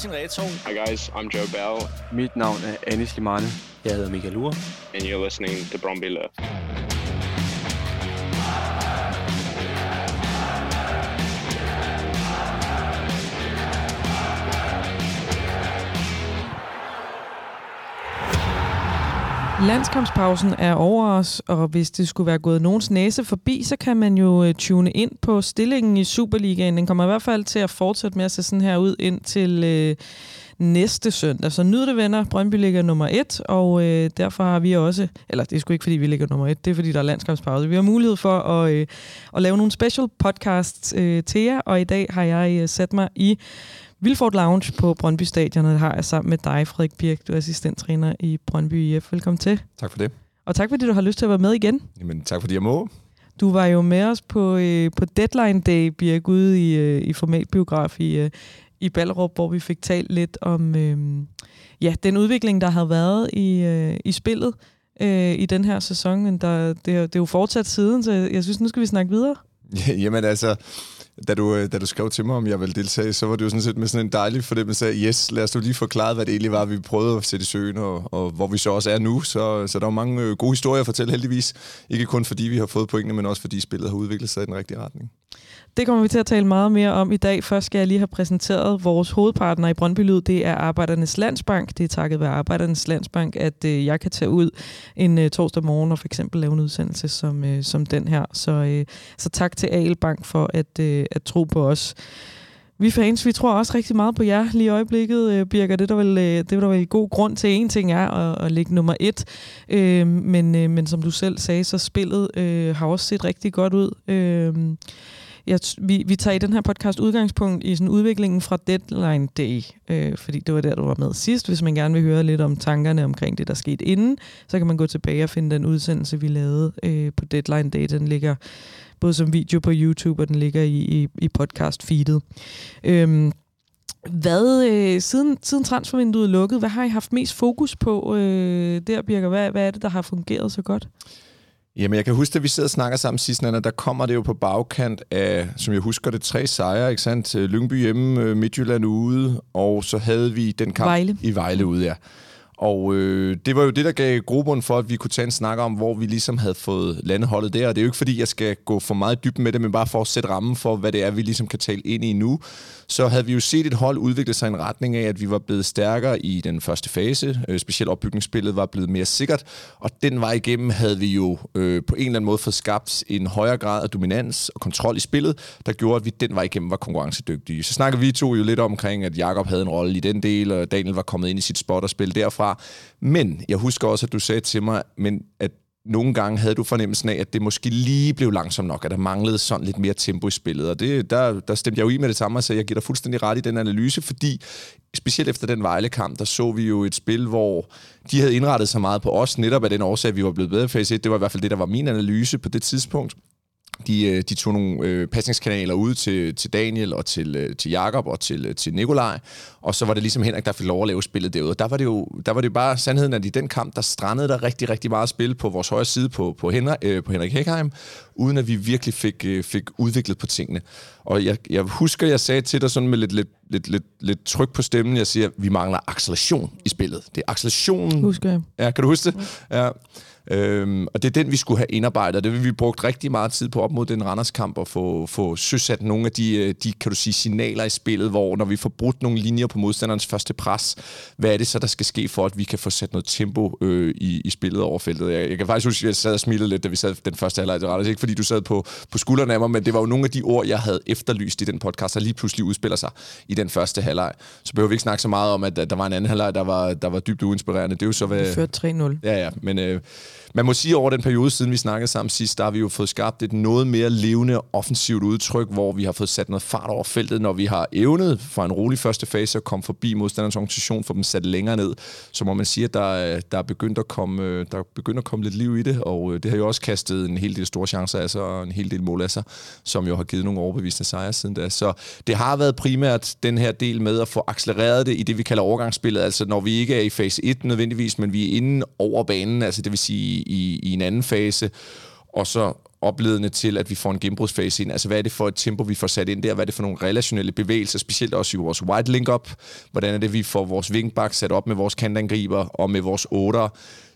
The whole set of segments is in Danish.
Martin Reto. Hi guys, I'm Joe Bell. Mit navn er Anis Limane. Jeg hedder Michael Ure. And you're listening to Bromby Landskampspausen er over os, og hvis det skulle være gået nogens næse forbi, så kan man jo øh, tune ind på stillingen i Superligaen. Den kommer i hvert fald til at fortsætte med at se sådan her ud ind til øh, næste søndag. Så nyd det, venner. Brøndby ligger nummer et, og øh, derfor har vi også, eller det er sgu ikke, fordi vi ligger nummer et, det er, fordi der er landskampspause. Vi har mulighed for at, øh, at lave nogle special podcasts øh, til jer, og i dag har jeg øh, sat mig i Vilfort Lounge på Brøndby Stadion, og det har jeg sammen med dig, Frederik Birk. Du er assistenttræner i Brøndby IF. Velkommen til. Tak for det. Og tak fordi du har lyst til at være med igen. Jamen, tak fordi jeg må. Du var jo med os på, øh, på Deadline Day, Birk, ude i, øh, i formatbiograf i, øh, i Ballerup, hvor vi fik talt lidt om øh, ja, den udvikling, der har været i, øh, i spillet øh, i den her sæson. Men der, det, det er jo fortsat siden, så jeg synes, nu skal vi snakke videre. Jamen altså, da du, øh, da du skrev til mig, om jeg ville deltage, så var det jo sådan set med sådan en dejlig fornemmelse af, yes, lad os lige forklare, hvad det egentlig var, vi prøvede at sætte i søen, og, og hvor vi så også er nu. Så, så der er mange øh, gode historier at fortælle heldigvis. Ikke kun fordi vi har fået pointene, men også fordi spillet har udviklet sig i den rigtige retning. Det kommer vi til at tale meget mere om i dag. Først skal jeg lige have præsenteret vores hovedpartner i Brøndby Lyd. Det er Arbejdernes Landsbank. Det er takket være Arbejdernes Landsbank, at øh, jeg kan tage ud en øh, torsdag morgen og for eksempel lave en udsendelse som, øh, som den her. Så, øh, så tak til AL Bank for at, øh, at tro på os. Vi fans, vi tror også rigtig meget på jer lige i øjeblikket, øh, Det er der vel, øh, det er der vel god grund til. En ting er at, at ligge nummer et, øh, men, øh, men som du selv sagde, så spillet øh, har også set rigtig godt ud. Øh, jeg, vi, vi tager i den her podcast udgangspunkt i sådan udviklingen fra Deadline Day, øh, fordi det var der, du var med sidst. Hvis man gerne vil høre lidt om tankerne omkring det, der skete inden, så kan man gå tilbage og finde den udsendelse, vi lavede øh, på Deadline Day. Den ligger både som video på YouTube, og den ligger i, i, i podcast-feedet. Øhm, hvad, øh, siden, siden transfervinduet er lukket, hvad har I haft mest fokus på øh, der, Birger? Hvad, hvad er det, der har fungeret så godt? Jamen, jeg kan huske, at vi sidder og snakker sammen sidst, Nana, der kommer det jo på bagkant af, som jeg husker det, tre sejre, ikke sandt? Lyngby hjemme, Midtjylland ude, og så havde vi den kamp Vejle. i Vejle ude, ja. Og øh, det var jo det, der gav grobund for, at vi kunne tage en snak om, hvor vi ligesom havde fået landeholdet der. Og det er jo ikke, fordi jeg skal gå for meget dybt med det, men bare for at sætte rammen for, hvad det er, vi ligesom kan tale ind i nu. Så havde vi jo set et hold udvikle sig i en retning af, at vi var blevet stærkere i den første fase. Øh, specielt opbygningsspillet var blevet mere sikkert. Og den vej igennem havde vi jo øh, på en eller anden måde fået skabt en højere grad af dominans og kontrol i spillet, der gjorde, at vi den vej igennem var konkurrencedygtige. Så snakker vi to jo lidt omkring, at Jakob havde en rolle i den del, og Daniel var kommet ind i sit spot og spil derfra. Men jeg husker også, at du sagde til mig, men at nogle gange havde du fornemmelsen af, at det måske lige blev langsomt nok, at der manglede sådan lidt mere tempo i spillet. Og det, der, der stemte jeg jo i med det samme, så jeg giver dig fuldstændig ret i den analyse, fordi specielt efter den Vejle-kamp, der så vi jo et spil, hvor de havde indrettet sig meget på os, netop af den årsag, at vi var blevet bedre i fase 1. Det var i hvert fald det, der var min analyse på det tidspunkt. De, de tog nogle øh, pasningskanaler ud til, til Daniel og til, øh, til Jakob og til, øh, til Nikolaj, og så var det ligesom Henrik, der fik lov at lave spillet derude. Der var det jo der var det jo bare sandheden, at i den kamp, der strandede der rigtig, rigtig meget spil på vores højre side på, på, Henrik, øh, på Henrik Hækheim, uden at vi virkelig fik, øh, fik udviklet på tingene. Og jeg, jeg husker, jeg sagde til dig sådan med lidt, lidt, lidt, lidt, lidt tryk på stemmen, jeg siger, at vi mangler acceleration i spillet. Det er accelerationen... Husker jeg. Ja, kan du huske det? Ja. Øhm, og det er den, vi skulle have indarbejdet. Det vil vi brugt rigtig meget tid på op mod den Randers-kamp og få, få søsat nogle af de, øh, de, kan du sige, signaler i spillet, hvor når vi får brudt nogle linjer på modstanderens første pres, hvad er det så, der skal ske for, at vi kan få sat noget tempo øh, i, i spillet over feltet? Jeg, jeg kan faktisk huske, at jeg sad og smilede lidt, da vi sad den første halvleg. Det var ikke, fordi du sad på, på skuldrene af mig, men det var jo nogle af de ord, jeg havde efterlyst i den podcast, der lige pludselig udspiller sig i den første halvleg. Så behøver vi ikke snakke så meget om, at der var en anden halvleg, der var, der var dybt uinspirerende. Det er jo så, hvad... Vi førte 3-0. Ja, ja, men... Øh, man må sige, at over den periode, siden vi snakkede sammen sidst, der har vi jo fået skabt et noget mere levende offensivt udtryk, hvor vi har fået sat noget fart over feltet, når vi har evnet fra en rolig første fase at komme forbi modstanderens organisation, for dem sat længere ned. Så må man sige, at der, der, er begyndt at komme, øh, der er begyndt at komme lidt liv i det, og øh, det har jo også kastet en hel del store chancer af sig, og en hel del mål af sig, som jo har givet nogle overbevisende sejre siden da. Så det har været primært den her del med at få accelereret det i det, vi kalder overgangsspillet, altså når vi ikke er i fase 1 nødvendigvis, men vi er inde over banen, altså det vil sige i, i en anden fase, og så opledende til, at vi får en gennembrudsfase ind. Altså, hvad er det for et tempo, vi får sat ind der? Hvad er det for nogle relationelle bevægelser, specielt også i vores wide link-up? Hvordan er det, vi får vores wingback sat op med vores kantangriber og med vores otter,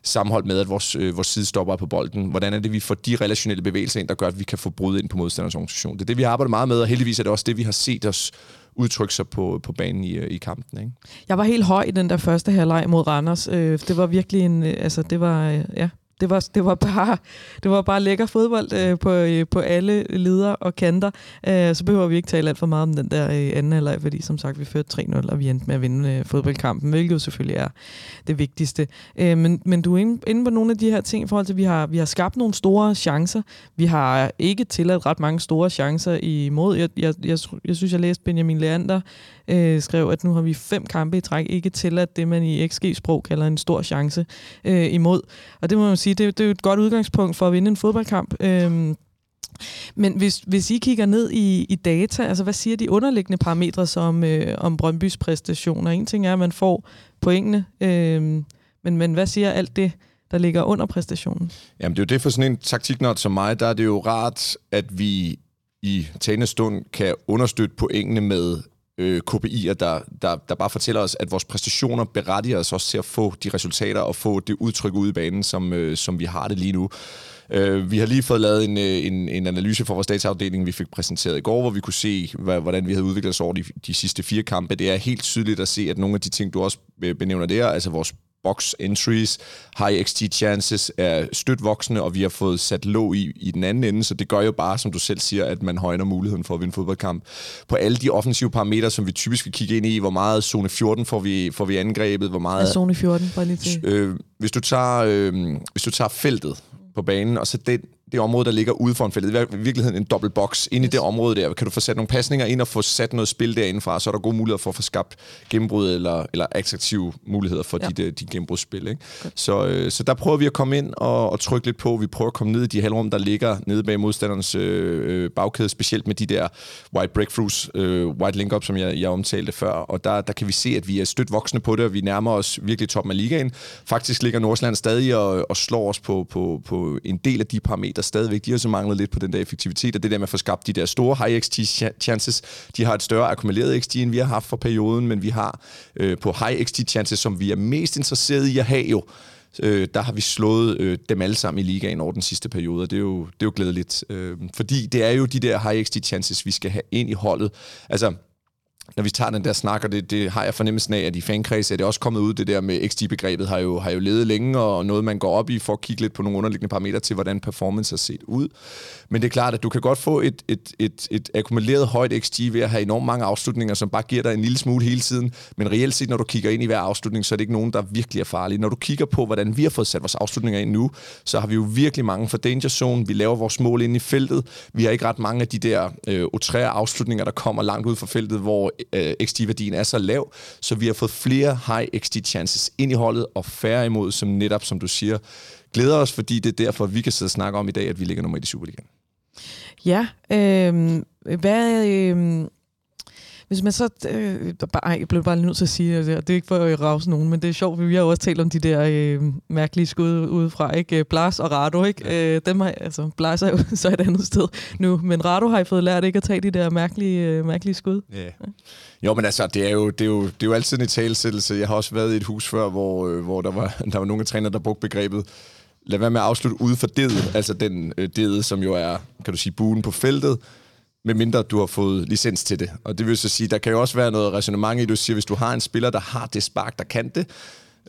sammenholdt med, at vores, øh, vores sidestopper er på bolden? Hvordan er det, vi får de relationelle bevægelser ind, der gør, at vi kan få brudt ind på modstanders organisation? Det er det, vi har arbejdet meget med, og heldigvis er det også det, vi har set os udtrykke sig på, på banen i, øh, i kampen. Ikke? Jeg var helt høj i den der første halvleg mod Randers. Øh, det var virkelig en, øh, altså det var, øh, ja, det var, det var, bare, det var bare lækker fodbold øh, på, øh, på alle leder og kanter. Øh, så behøver vi ikke tale alt for meget om den der øh, anden halvleg, fordi som sagt, vi førte 3-0, og vi endte med at vinde øh, fodboldkampen, hvilket jo selvfølgelig er det vigtigste. Øh, men, men du er inde, inde på nogle af de her ting i forhold til, at vi har, vi har skabt nogle store chancer. Vi har ikke tilladt ret mange store chancer imod. Jeg, jeg, jeg, jeg synes, jeg læste Benjamin Leander øh, skrev, at nu har vi fem kampe i træk ikke til at det, man i XG-sprog kalder en stor chance øh, imod. Og det må man sige, det, det er jo et godt udgangspunkt for at vinde en fodboldkamp. Øh, men hvis, hvis I kigger ned i, i data, altså hvad siger de underliggende parametre som, øh, om Brøndbys præstationer? En ting er, at man får pointene, øh, men, men hvad siger alt det, der ligger under præstationen? Jamen det er jo det for sådan en taktiknot som mig, der er det jo rart, at vi i talende stund kan understøtte pointene med øh, KPI'er, der, der, der bare fortæller os, at vores præstationer berettiger os også til at få de resultater og få det udtryk ude i banen, som, øh, som vi har det lige nu. Øh, vi har lige fået lavet en, øh, en, en analyse for vores dataafdeling, vi fik præsenteret i går, hvor vi kunne se, hvordan vi havde udviklet os over de, de sidste fire kampe. Det er helt tydeligt at se, at nogle af de ting, du også øh, benævner der, altså vores box entries, high XT chances er stødt voksende, og vi har fået sat låg i, i den anden ende, så det gør jo bare, som du selv siger, at man højner muligheden for at vinde fodboldkamp. På alle de offensive parametre, som vi typisk vil kigge ind i, hvor meget zone 14 får vi, får vi angrebet, hvor meget... Ja, zone 14, bare lige til. Øh, hvis, du tager, øh, hvis du tager feltet på banen, og så den, det område, der ligger ude for en feltet. Det er i virkeligheden en dobbelt box. Ind yes. i det område der, kan du få sat nogle pasninger ind og få sat noget spil derindefra, så er der gode muligheder for at få skabt gennembrud eller, eller attraktive muligheder for ja. de, de gennembrudsspil. Ikke? Så, øh, så der prøver vi at komme ind og, og trykke lidt på. Vi prøver at komme ned i de halvrum, der ligger nede bag modstanderens øh, bagkæde, specielt med de der white breakthroughs, øh, white link-up, som jeg, jeg omtalte før. Og der, der kan vi se, at vi er stødt voksne på det, og vi nærmer os virkelig toppen af ligaen. Faktisk ligger Nordsjælland stadig og, og slår os på, på, på en del af de parametre stadigvæk. De har så manglet lidt på den der effektivitet, og det der med at få skabt de der store high XT chances. De har et større akkumuleret XT, end vi har haft for perioden, men vi har øh, på high XT chances, som vi er mest interesseret i at have jo, øh, der har vi slået øh, dem alle sammen i ligaen over den sidste periode, og det er jo, det er jo glædeligt. Øh, fordi det er jo de der high XT chances, vi skal have ind i holdet. Altså, når vi tager den der snak, og det, det har jeg fornemmelsen af, at i fankredse er det også kommet ud, det der med XG-begrebet har jo, har jo levet længe, og noget man går op i for at kigge lidt på nogle underliggende parametre til, hvordan performance har set ud. Men det er klart, at du kan godt få et, et, et, et akkumuleret højt XG ved at have enormt mange afslutninger, som bare giver dig en lille smule hele tiden. Men reelt set, når du kigger ind i hver afslutning, så er det ikke nogen, der virkelig er farlige. Når du kigger på, hvordan vi har fået sat vores afslutninger ind nu, så har vi jo virkelig mange for danger zone. Vi laver vores mål ind i feltet. Vi har ikke ret mange af de der øh, otrære afslutninger, der kommer langt ud fra feltet, hvor øh, XG-værdien er så lav. Så vi har fået flere high XG-chances ind i holdet, og færre imod, som netop, som du siger, glæder os, fordi det er derfor, vi kan sidde og snakke om i dag, at vi ligger nummer 1 i Superligaen. Ja, øh, hvad... Øh, hvis man så... Øh, bare, jeg blev bare nødt til at sige, at det er ikke for at rause nogen, men det er sjovt, vi har jo også talt om de der øh, mærkelige skud udefra, ikke? Blas og Rado, ikke? Ja. Øh, dem har, altså, Blas er jo så et andet sted nu, men Rado har I fået lært ikke at tage de der mærkelige, øh, mærkelige skud. Ja. ja. Jo, men altså, det er jo, det er jo, det er jo altid en talsættelse. Jeg har også været i et hus før, hvor, øh, hvor der, var, der var nogle træner, der brugte begrebet lad være med at afslutte ude for det, altså den øh, det, som jo er, kan du sige, buen på feltet, medmindre du har fået licens til det. Og det vil så sige, der kan jo også være noget resonemang i, du siger, hvis du har en spiller, der har det spark, der kan det,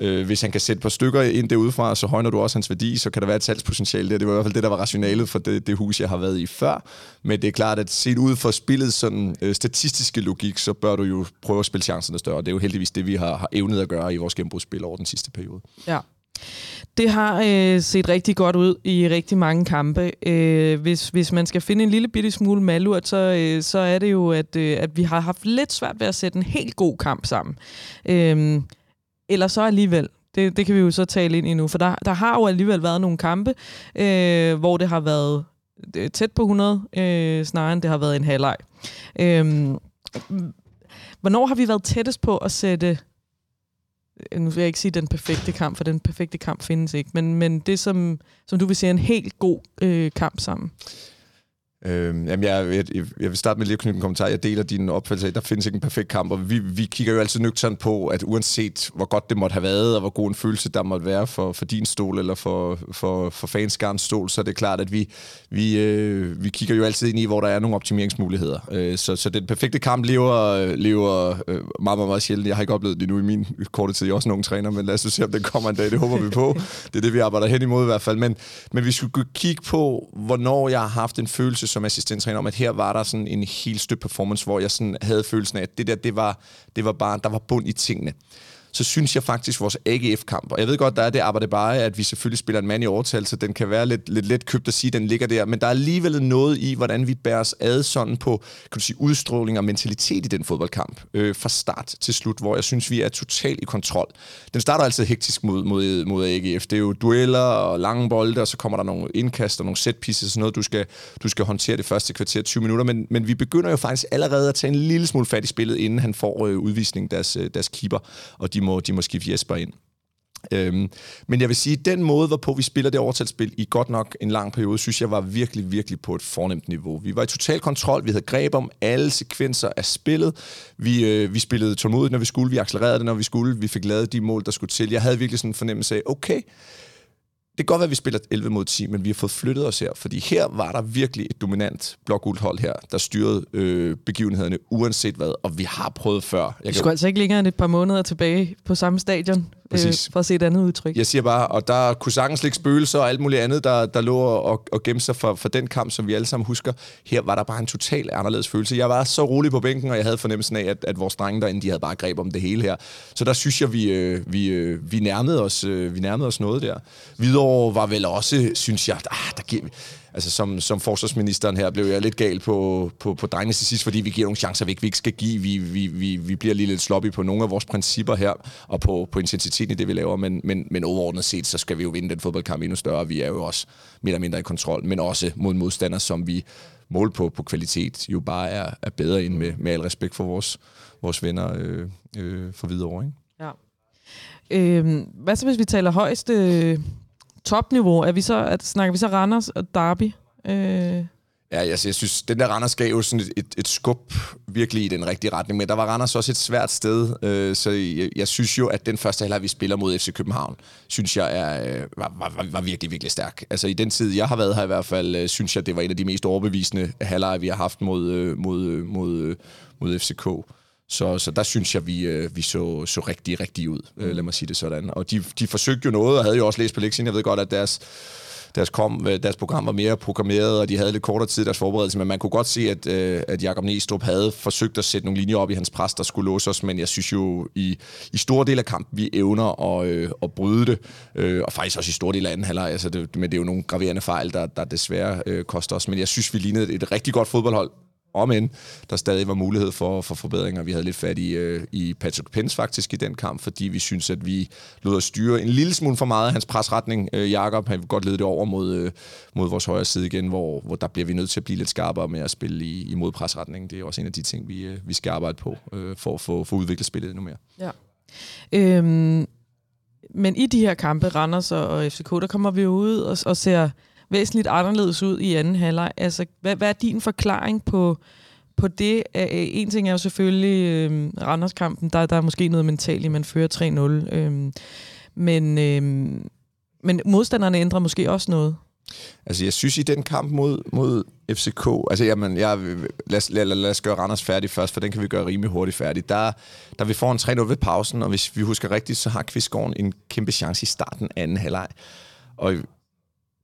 øh, hvis han kan sætte et par stykker ind derudefra, så højner du også hans værdi, så kan der være et salgspotentiale der. Det var i hvert fald det, der var rationalet for det, det hus, jeg har været i før. Men det er klart, at set ud fra spillet sådan øh, statistiske logik, så bør du jo prøve at spille chancerne større. Det er jo heldigvis det, vi har, har evnet at gøre i vores genbrugsspil over den sidste periode. Ja, det har øh, set rigtig godt ud i rigtig mange kampe. Øh, hvis, hvis man skal finde en lille bitte smule malurt, så, øh, så er det jo, at, øh, at vi har haft lidt svært ved at sætte en helt god kamp sammen. Øh, eller så alligevel. Det, det kan vi jo så tale ind i nu, for der, der har jo alligevel været nogle kampe, øh, hvor det har været øh, tæt på 100, øh, snarere end det har været en halvleg. Øh, hvornår har vi været tættest på at sætte Øh, nu vil jeg ikke sige den perfekte kamp, for den perfekte kamp findes ikke, men, men det, som, som du vil sige er en helt god øh, kamp sammen. Øh, jamen jeg, jeg, jeg vil starte med lige at knytte en kommentar. Jeg deler din opfattelse af, at der findes ikke en perfekt kamp, og vi, vi kigger jo altid nøgternt på, at uanset hvor godt det måtte have været, og hvor god en følelse der måtte være for, for din stol, eller for, for, for fanskarens stol, så er det klart, at vi, vi, øh, vi kigger jo altid ind i, hvor der er nogle optimeringsmuligheder. Øh, så, så den perfekte kamp lever, lever øh, meget, meget, meget sjældent. Jeg har ikke oplevet det nu i min korte tid. Jeg er også nogen træner, men lad os se, om det kommer en dag. Det håber vi på. Det er det, vi arbejder hen imod i hvert fald. Men, men vi skulle kigge på, hvornår jeg har haft en følelse som assistenttræner om, at her var der sådan en helt støbt performance, hvor jeg sådan havde følelsen af, at det der, det var, det var bare, der var bund i tingene så synes jeg faktisk, at vores AGF-kamp, og jeg ved godt, der er det arbejde bare, at vi selvfølgelig spiller en mand i overtal, så den kan være lidt, lidt let købt at sige, at den ligger der, men der er alligevel noget i, hvordan vi bærer os ad sådan på kan du sige, udstråling og mentalitet i den fodboldkamp, øh, fra start til slut, hvor jeg synes, vi er totalt i kontrol. Den starter altid hektisk mod, mod, mod AGF. Det er jo dueller og lange bolde, og så kommer der nogle indkast og nogle set pieces, sådan noget, du skal, du skal håndtere det første kvarter 20 minutter, men, men vi begynder jo faktisk allerede at tage en lille smule fat i spillet, inden han får øh, udvisning deres, øh, deres keeper, og de må, de må skifte Jesper ind. Øhm, men jeg vil sige, den måde, hvorpå vi spiller det overtalsspil i godt nok en lang periode, synes jeg var virkelig, virkelig på et fornemt niveau. Vi var i total kontrol, vi havde greb om alle sekvenser af spillet. Vi, øh, vi spillede tålmodigt, når vi skulle, vi accelererede det, når vi skulle, vi fik lavet de mål, der skulle til. Jeg havde virkelig sådan en fornemmelse af, okay, det kan godt være, at vi spiller 11 mod 10, men vi har fået flyttet os her, fordi her var der virkelig et dominant blokguldhold her, der styrede øh, begivenhederne uanset hvad, og vi har prøvet før. Jeg vi skulle kan... altså ikke længere end et par måneder tilbage på samme stadion, øh, for at se et andet udtryk. Jeg siger bare, og der kunne sagtens ligge spøgelser og alt muligt andet, der, der lå og, og gemte sig for, for den kamp, som vi alle sammen husker. Her var der bare en total anderledes følelse. Jeg var så rolig på bænken, og jeg havde fornemmelsen af, at, at vores drenge derinde, de havde bare greb om det hele her. Så der synes jeg, vi, øh, vi, øh, vi, nærmede, os, øh, vi nærmede os noget der. Hvidovre var vel også, synes jeg, ah, der giver, altså som, som forsvarsministeren her, blev jeg lidt gal på, på, på drengene til sidst, fordi vi giver nogle chancer, vi ikke, vi ikke skal give. Vi, vi, vi, vi bliver lige lidt sloppy på nogle af vores principper her, og på, på intensiteten i det, vi laver, men, men, men overordnet set, så skal vi jo vinde den fodboldkamp endnu større. Vi er jo også mere eller mindre i kontrol, men også mod modstandere, som vi mål på, på kvalitet, jo bare er, er bedre end med, med al respekt for vores, vores venner øh, øh, for videre ikke? Ja. Øh, hvad så, hvis vi taler højeste topniveau, er vi så, at, snakker vi så Randers og Derby? Øh. Ja, jeg, jeg synes, den der Randers gav jo sådan et, et, et skub virkelig i den rigtige retning, men der var Randers også et svært sted, øh, så jeg, jeg synes jo, at den første halvleg, vi spiller mod FC København, synes jeg er, øh, var, var, var virkelig, virkelig stærk. Altså i den tid, jeg har været her i hvert fald, øh, synes jeg, det var en af de mest overbevisende halvleje, vi har haft mod, øh, mod, øh, mod, øh, mod FCK. Så, så der synes jeg, vi, øh, vi så, så rigtig, rigtig ud, øh, lad mig sige det sådan. Og de, de forsøgte jo noget, og havde jo også læst på lektien. Jeg ved godt, at deres, deres, kom, øh, deres program var mere programmeret, og de havde lidt kortere tid deres forberedelse, men man kunne godt se, at, at Jakob Næstrup havde forsøgt at sætte nogle linjer op i hans pres, der skulle låse os, men jeg synes jo, i, i store del af kampen, vi evner at, øh, at bryde det, øh, og faktisk også i store del af anden halvleg, altså det, men det er jo nogle graverende fejl, der, der desværre øh, koster os, men jeg synes, vi lignede et rigtig godt fodboldhold, om end der stadig var mulighed for, for forbedringer. Vi havde lidt fat i, øh, i Patrick Pence faktisk i den kamp, fordi vi synes, at vi lod os styre en lille smule for meget af hans presretning. Øh, Jakob han godt lede det over mod, øh, mod vores højre side igen, hvor, hvor der bliver vi nødt til at blive lidt skarpere med at spille i, imod presretningen. Det er også en af de ting, vi, øh, vi skal arbejde på øh, for at få, få udviklet spillet endnu mere. Ja. Øhm, men i de her kampe, Randers og FCK, der kommer vi jo ud og, og ser væsentligt anderledes ud i anden halvleg. Altså, hvad, hvad er din forklaring på, på det? En ting er jo selvfølgelig øh, Randers-kampen. Der, der er måske noget mentalt i, man fører 3-0. Øh, men, øh, men modstanderne ændrer måske også noget. Altså, jeg synes i den kamp mod, mod FCK, altså jamen, jeg, lad, os, lad, lad os gøre Randers færdig først, for den kan vi gøre rimelig hurtigt færdig. Der, der vi får en 3-0 ved pausen, og hvis vi husker rigtigt, så har Kvistgården en kæmpe chance i starten af anden halvleg. Og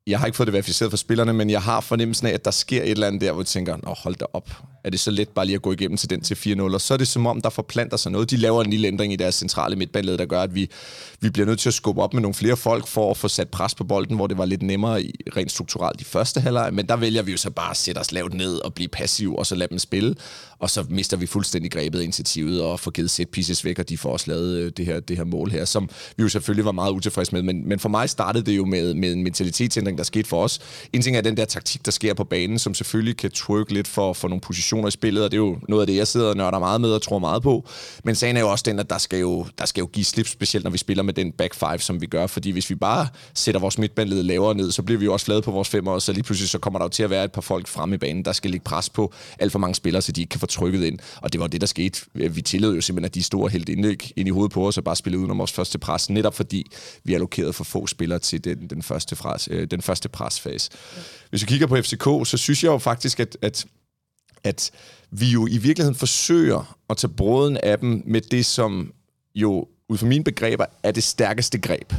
jeg har ikke fået det verificeret for spillerne, men jeg har fornemmelsen af, at der sker et eller andet der, hvor jeg tænker, Nå, hold da op. Er det så let bare lige at gå igennem til den til 4-0? Og så er det som om, der forplanter sig noget. De laver en lille ændring i deres centrale midtbaneled, der gør, at vi, vi bliver nødt til at skubbe op med nogle flere folk for at få sat pres på bolden, hvor det var lidt nemmere i, rent strukturelt i første halvleg. Men der vælger vi jo så bare at sætte os lavt ned og blive passiv, og så lade dem spille. Og så mister vi fuldstændig grebet af initiativet og får givet set pieces væk, og de får også lavet øh, det her, det her mål her, som vi jo selvfølgelig var meget utilfredse med. Men, men for mig startede det jo med, med en mentalitetsændring, der skete for os. En ting er den der taktik, der sker på banen, som selvfølgelig kan twerk lidt for, for nogle positioner positioner i spillet, og det er jo noget af det, jeg sidder og nørder meget med og tror meget på. Men sagen er jo også den, at der skal jo, der skal jo give slip, specielt når vi spiller med den back five, som vi gør. Fordi hvis vi bare sætter vores midtbandled lavere ned, så bliver vi jo også flade på vores femmer, og så lige pludselig så kommer der jo til at være et par folk frem i banen, der skal ligge pres på alt for mange spillere, så de ikke kan få trykket ind. Og det var det, der skete. Vi tillod jo simpelthen, at de store helt indlæg ind i hovedet på os og bare spillede udenom vores første pres, netop fordi vi allokerede for få spillere til den, den, første, fras, øh, den første presfase. Hvis vi kigger på FCK, så synes jeg jo faktisk, at, at at vi jo i virkeligheden forsøger at tage bråden af dem med det, som jo ud fra mine begreber er det stærkeste greb.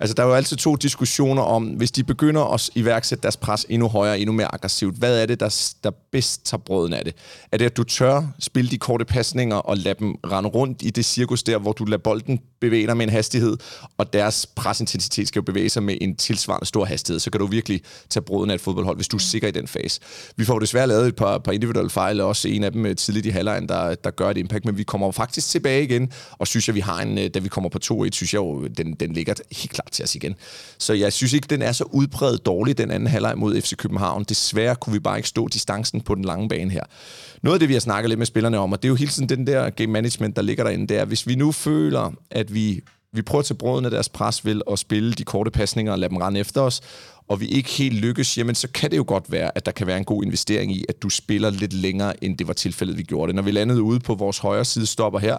Altså, der er jo altid to diskussioner om, hvis de begynder at iværksætte deres pres endnu højere, endnu mere aggressivt, hvad er det, der, der bedst tager brøden af det? Er det, at du tør spille de korte pasninger og lade dem rende rundt i det cirkus der, hvor du lader bolden bevæge dig med en hastighed, og deres presintensitet skal jo bevæge sig med en tilsvarende stor hastighed, så kan du virkelig tage brøden af et fodboldhold, hvis du er sikker i den fase. Vi får desværre lavet et par, par individuelle fejl, også en af dem tidligt i halvlejen, der, der gør et impact, men vi kommer faktisk tilbage igen, og synes, at vi har en, da vi kommer på 2-1, synes jeg jo, den, den ligger helt klart til os igen. Så jeg synes ikke, den er så udbredt dårlig, den anden halvleg mod FC København. Desværre kunne vi bare ikke stå distancen på den lange bane her. Noget af det, vi har snakket lidt med spillerne om, og det er jo hele tiden den der game management, der ligger derinde, det er, hvis vi nu føler, at vi, vi prøver at tage af deres pres ved at spille de korte pasninger og lade dem rende efter os, og vi ikke helt lykkes, jamen så kan det jo godt være, at der kan være en god investering i, at du spiller lidt længere, end det var tilfældet, vi gjorde det. Når vi landede ude på vores højre side stopper her,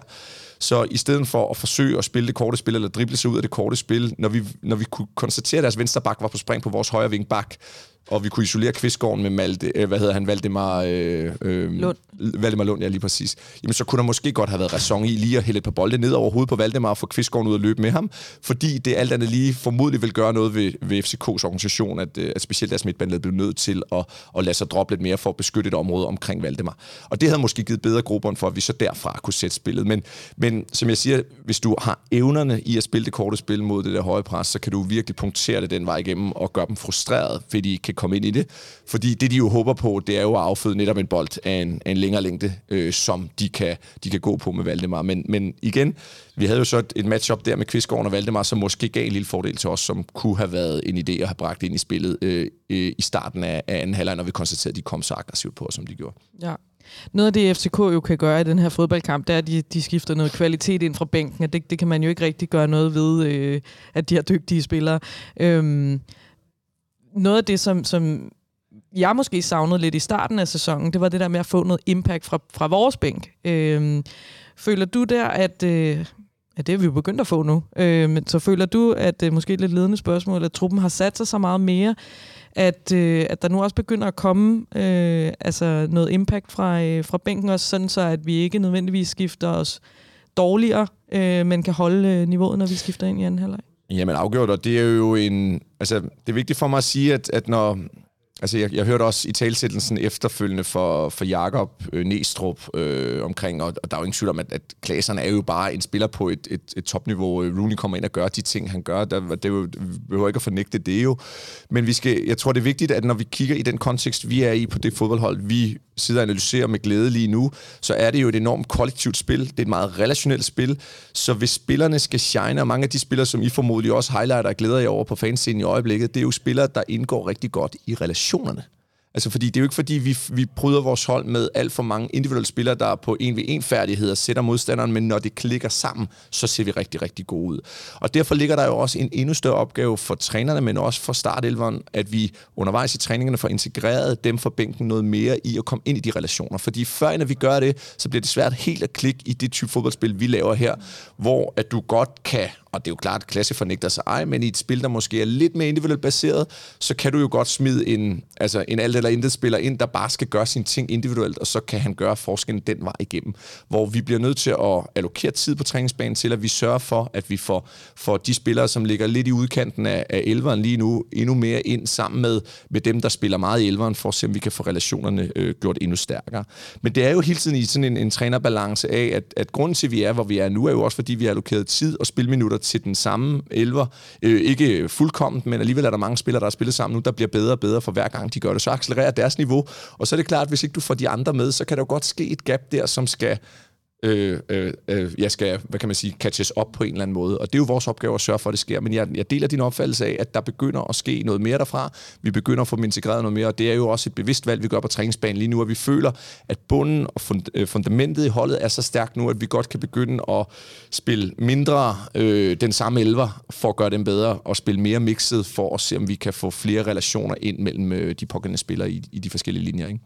så i stedet for at forsøge at spille det korte spil, eller drible sig ud af det korte spil, når vi, når vi kunne konstatere, at deres venstre bak var på spring på vores højre vingbak, og vi kunne isolere Kvistgården med Malte, øh, hvad hedder han, Valdemar, øh, øh, Lund. Valdemar Lund, ja lige præcis. Jamen så kunne der måske godt have været ræson i lige at hælde et par bolde ned over hovedet på Valdemar og få Kvistgården ud og løbe med ham, fordi det alt andet lige formodentlig vil gøre noget ved, ved FCK's organisation, at, øh, at specielt deres midtbaneled blev nødt til at, at lade sig droppe lidt mere for at beskytte et område omkring Valdemar. Og det havde måske givet bedre grobund for, at vi så derfra kunne sætte spillet. Men, men som jeg siger, hvis du har evnerne i at spille det korte spil mod det der høje pres, så kan du virkelig punktere det den vej igennem og gøre dem frustreret, fordi de kan komme ind i det. Fordi det, de jo håber på, det er jo at afføde netop en bold af en, af en længere længde, øh, som de kan, de kan gå på med Valdemar. Men, men igen, vi havde jo så et, et matchup der med Kvistgården og Valdemar, som måske gav en lille fordel til os, som kunne have været en idé at have bragt ind i spillet øh, øh, i starten af, af anden halvleg, når vi konstaterede, at de kom så aggressivt på, som de gjorde. Ja. Noget af det, FCK jo kan gøre i den her fodboldkamp, det er, at de, de skifter noget kvalitet ind fra bænken, og det, det kan man jo ikke rigtig gøre noget ved, øh, at de har dygtige spillere. Øhm, noget af det, som, som jeg måske savnede lidt i starten af sæsonen, det var det der med at få noget impact fra, fra vores bænk. Øh, føler du der, at... Øh, Ja, det er vi jo begyndt at få nu. Øh, men så føler du, at øh, måske et lidt ledende spørgsmål, at truppen har sat sig så meget mere, at, øh, at der nu også begynder at komme øh, altså noget impact fra, øh, fra bænken også, sådan så at vi ikke nødvendigvis skifter os dårligere, øh, men kan holde øh, niveauet, når vi skifter ind i anden halvleg? Jamen afgjort, og det er jo en... Altså, det er vigtigt for mig at sige, at, at når, Altså, jeg, jeg hørte også i talsættelsen efterfølgende for, for Jakob øh, Næstrup øh, omkring, og, og der er jo ingen tvivl om, at, at Klaseren er jo bare en spiller på et, et, et topniveau. Rooney kommer ind og gør de ting, han gør. Der, det er jo, vi behøver ikke at fornægte det jo. Men vi skal, jeg tror, det er vigtigt, at når vi kigger i den kontekst, vi er i på det fodboldhold, vi sidder og analyserer med glæde lige nu, så er det jo et enormt kollektivt spil. Det er et meget relationelt spil. Så hvis spillerne skal shine, og mange af de spillere, som I formodentlig også highlighter og glæder jer over på fanscenen i øjeblikket, det er jo spillere, der indgår rigtig godt i relationerne. Altså, fordi det er jo ikke, fordi vi, vi bryder vores hold med alt for mange individuelle spillere, der er på en ved en færdigheder, sætter modstanderen, men når det klikker sammen, så ser vi rigtig, rigtig gode ud. Og derfor ligger der jo også en endnu større opgave for trænerne, men også for startelveren, at vi undervejs i træningerne får integreret dem fra bænken noget mere i at komme ind i de relationer. Fordi før end vi gør det, så bliver det svært helt at klikke i det type fodboldspil, vi laver her, hvor at du godt kan og det er jo klart, at klasse fornægter sig ej, men i et spil, der måske er lidt mere individuelt baseret, så kan du jo godt smide en, altså en alt eller intet spiller ind, der bare skal gøre sine ting individuelt, og så kan han gøre forskellen den vej igennem. Hvor vi bliver nødt til at allokere tid på træningsbanen til, at vi sørger for, at vi får, får de spillere, som ligger lidt i udkanten af, af elveren lige nu, endnu mere ind sammen med, med dem, der spiller meget i elveren, for at se, om vi kan få relationerne øh, gjort endnu stærkere. Men det er jo hele tiden i sådan en, en trænerbalance af, at, at grunden til, at vi er, hvor vi er nu, er jo også, fordi vi har allokeret tid og spilminutter til den samme elver. Øh, ikke fuldkommen, men alligevel er der mange spillere, der har spillet sammen nu, der bliver bedre og bedre for hver gang, de gør det. Så accelererer deres niveau. Og så er det klart, at hvis ikke du får de andre med, så kan der jo godt ske et gap der, som skal Øh, øh, øh, jeg skal, hvad kan man sige, catches op på en eller anden måde. Og det er jo vores opgave at sørge for, at det sker. Men jeg, jeg deler din opfattelse af, at der begynder at ske noget mere derfra. Vi begynder at få dem integreret noget mere, og det er jo også et bevidst valg, vi gør på træningsbanen lige nu, at vi føler, at bunden og fund, øh, fundamentet i holdet er så stærkt nu, at vi godt kan begynde at spille mindre øh, den samme elver, for at gøre dem bedre, og spille mere mixet, for at se, om vi kan få flere relationer ind mellem øh, de pågældende spillere i, i de forskellige linjer. Ikke?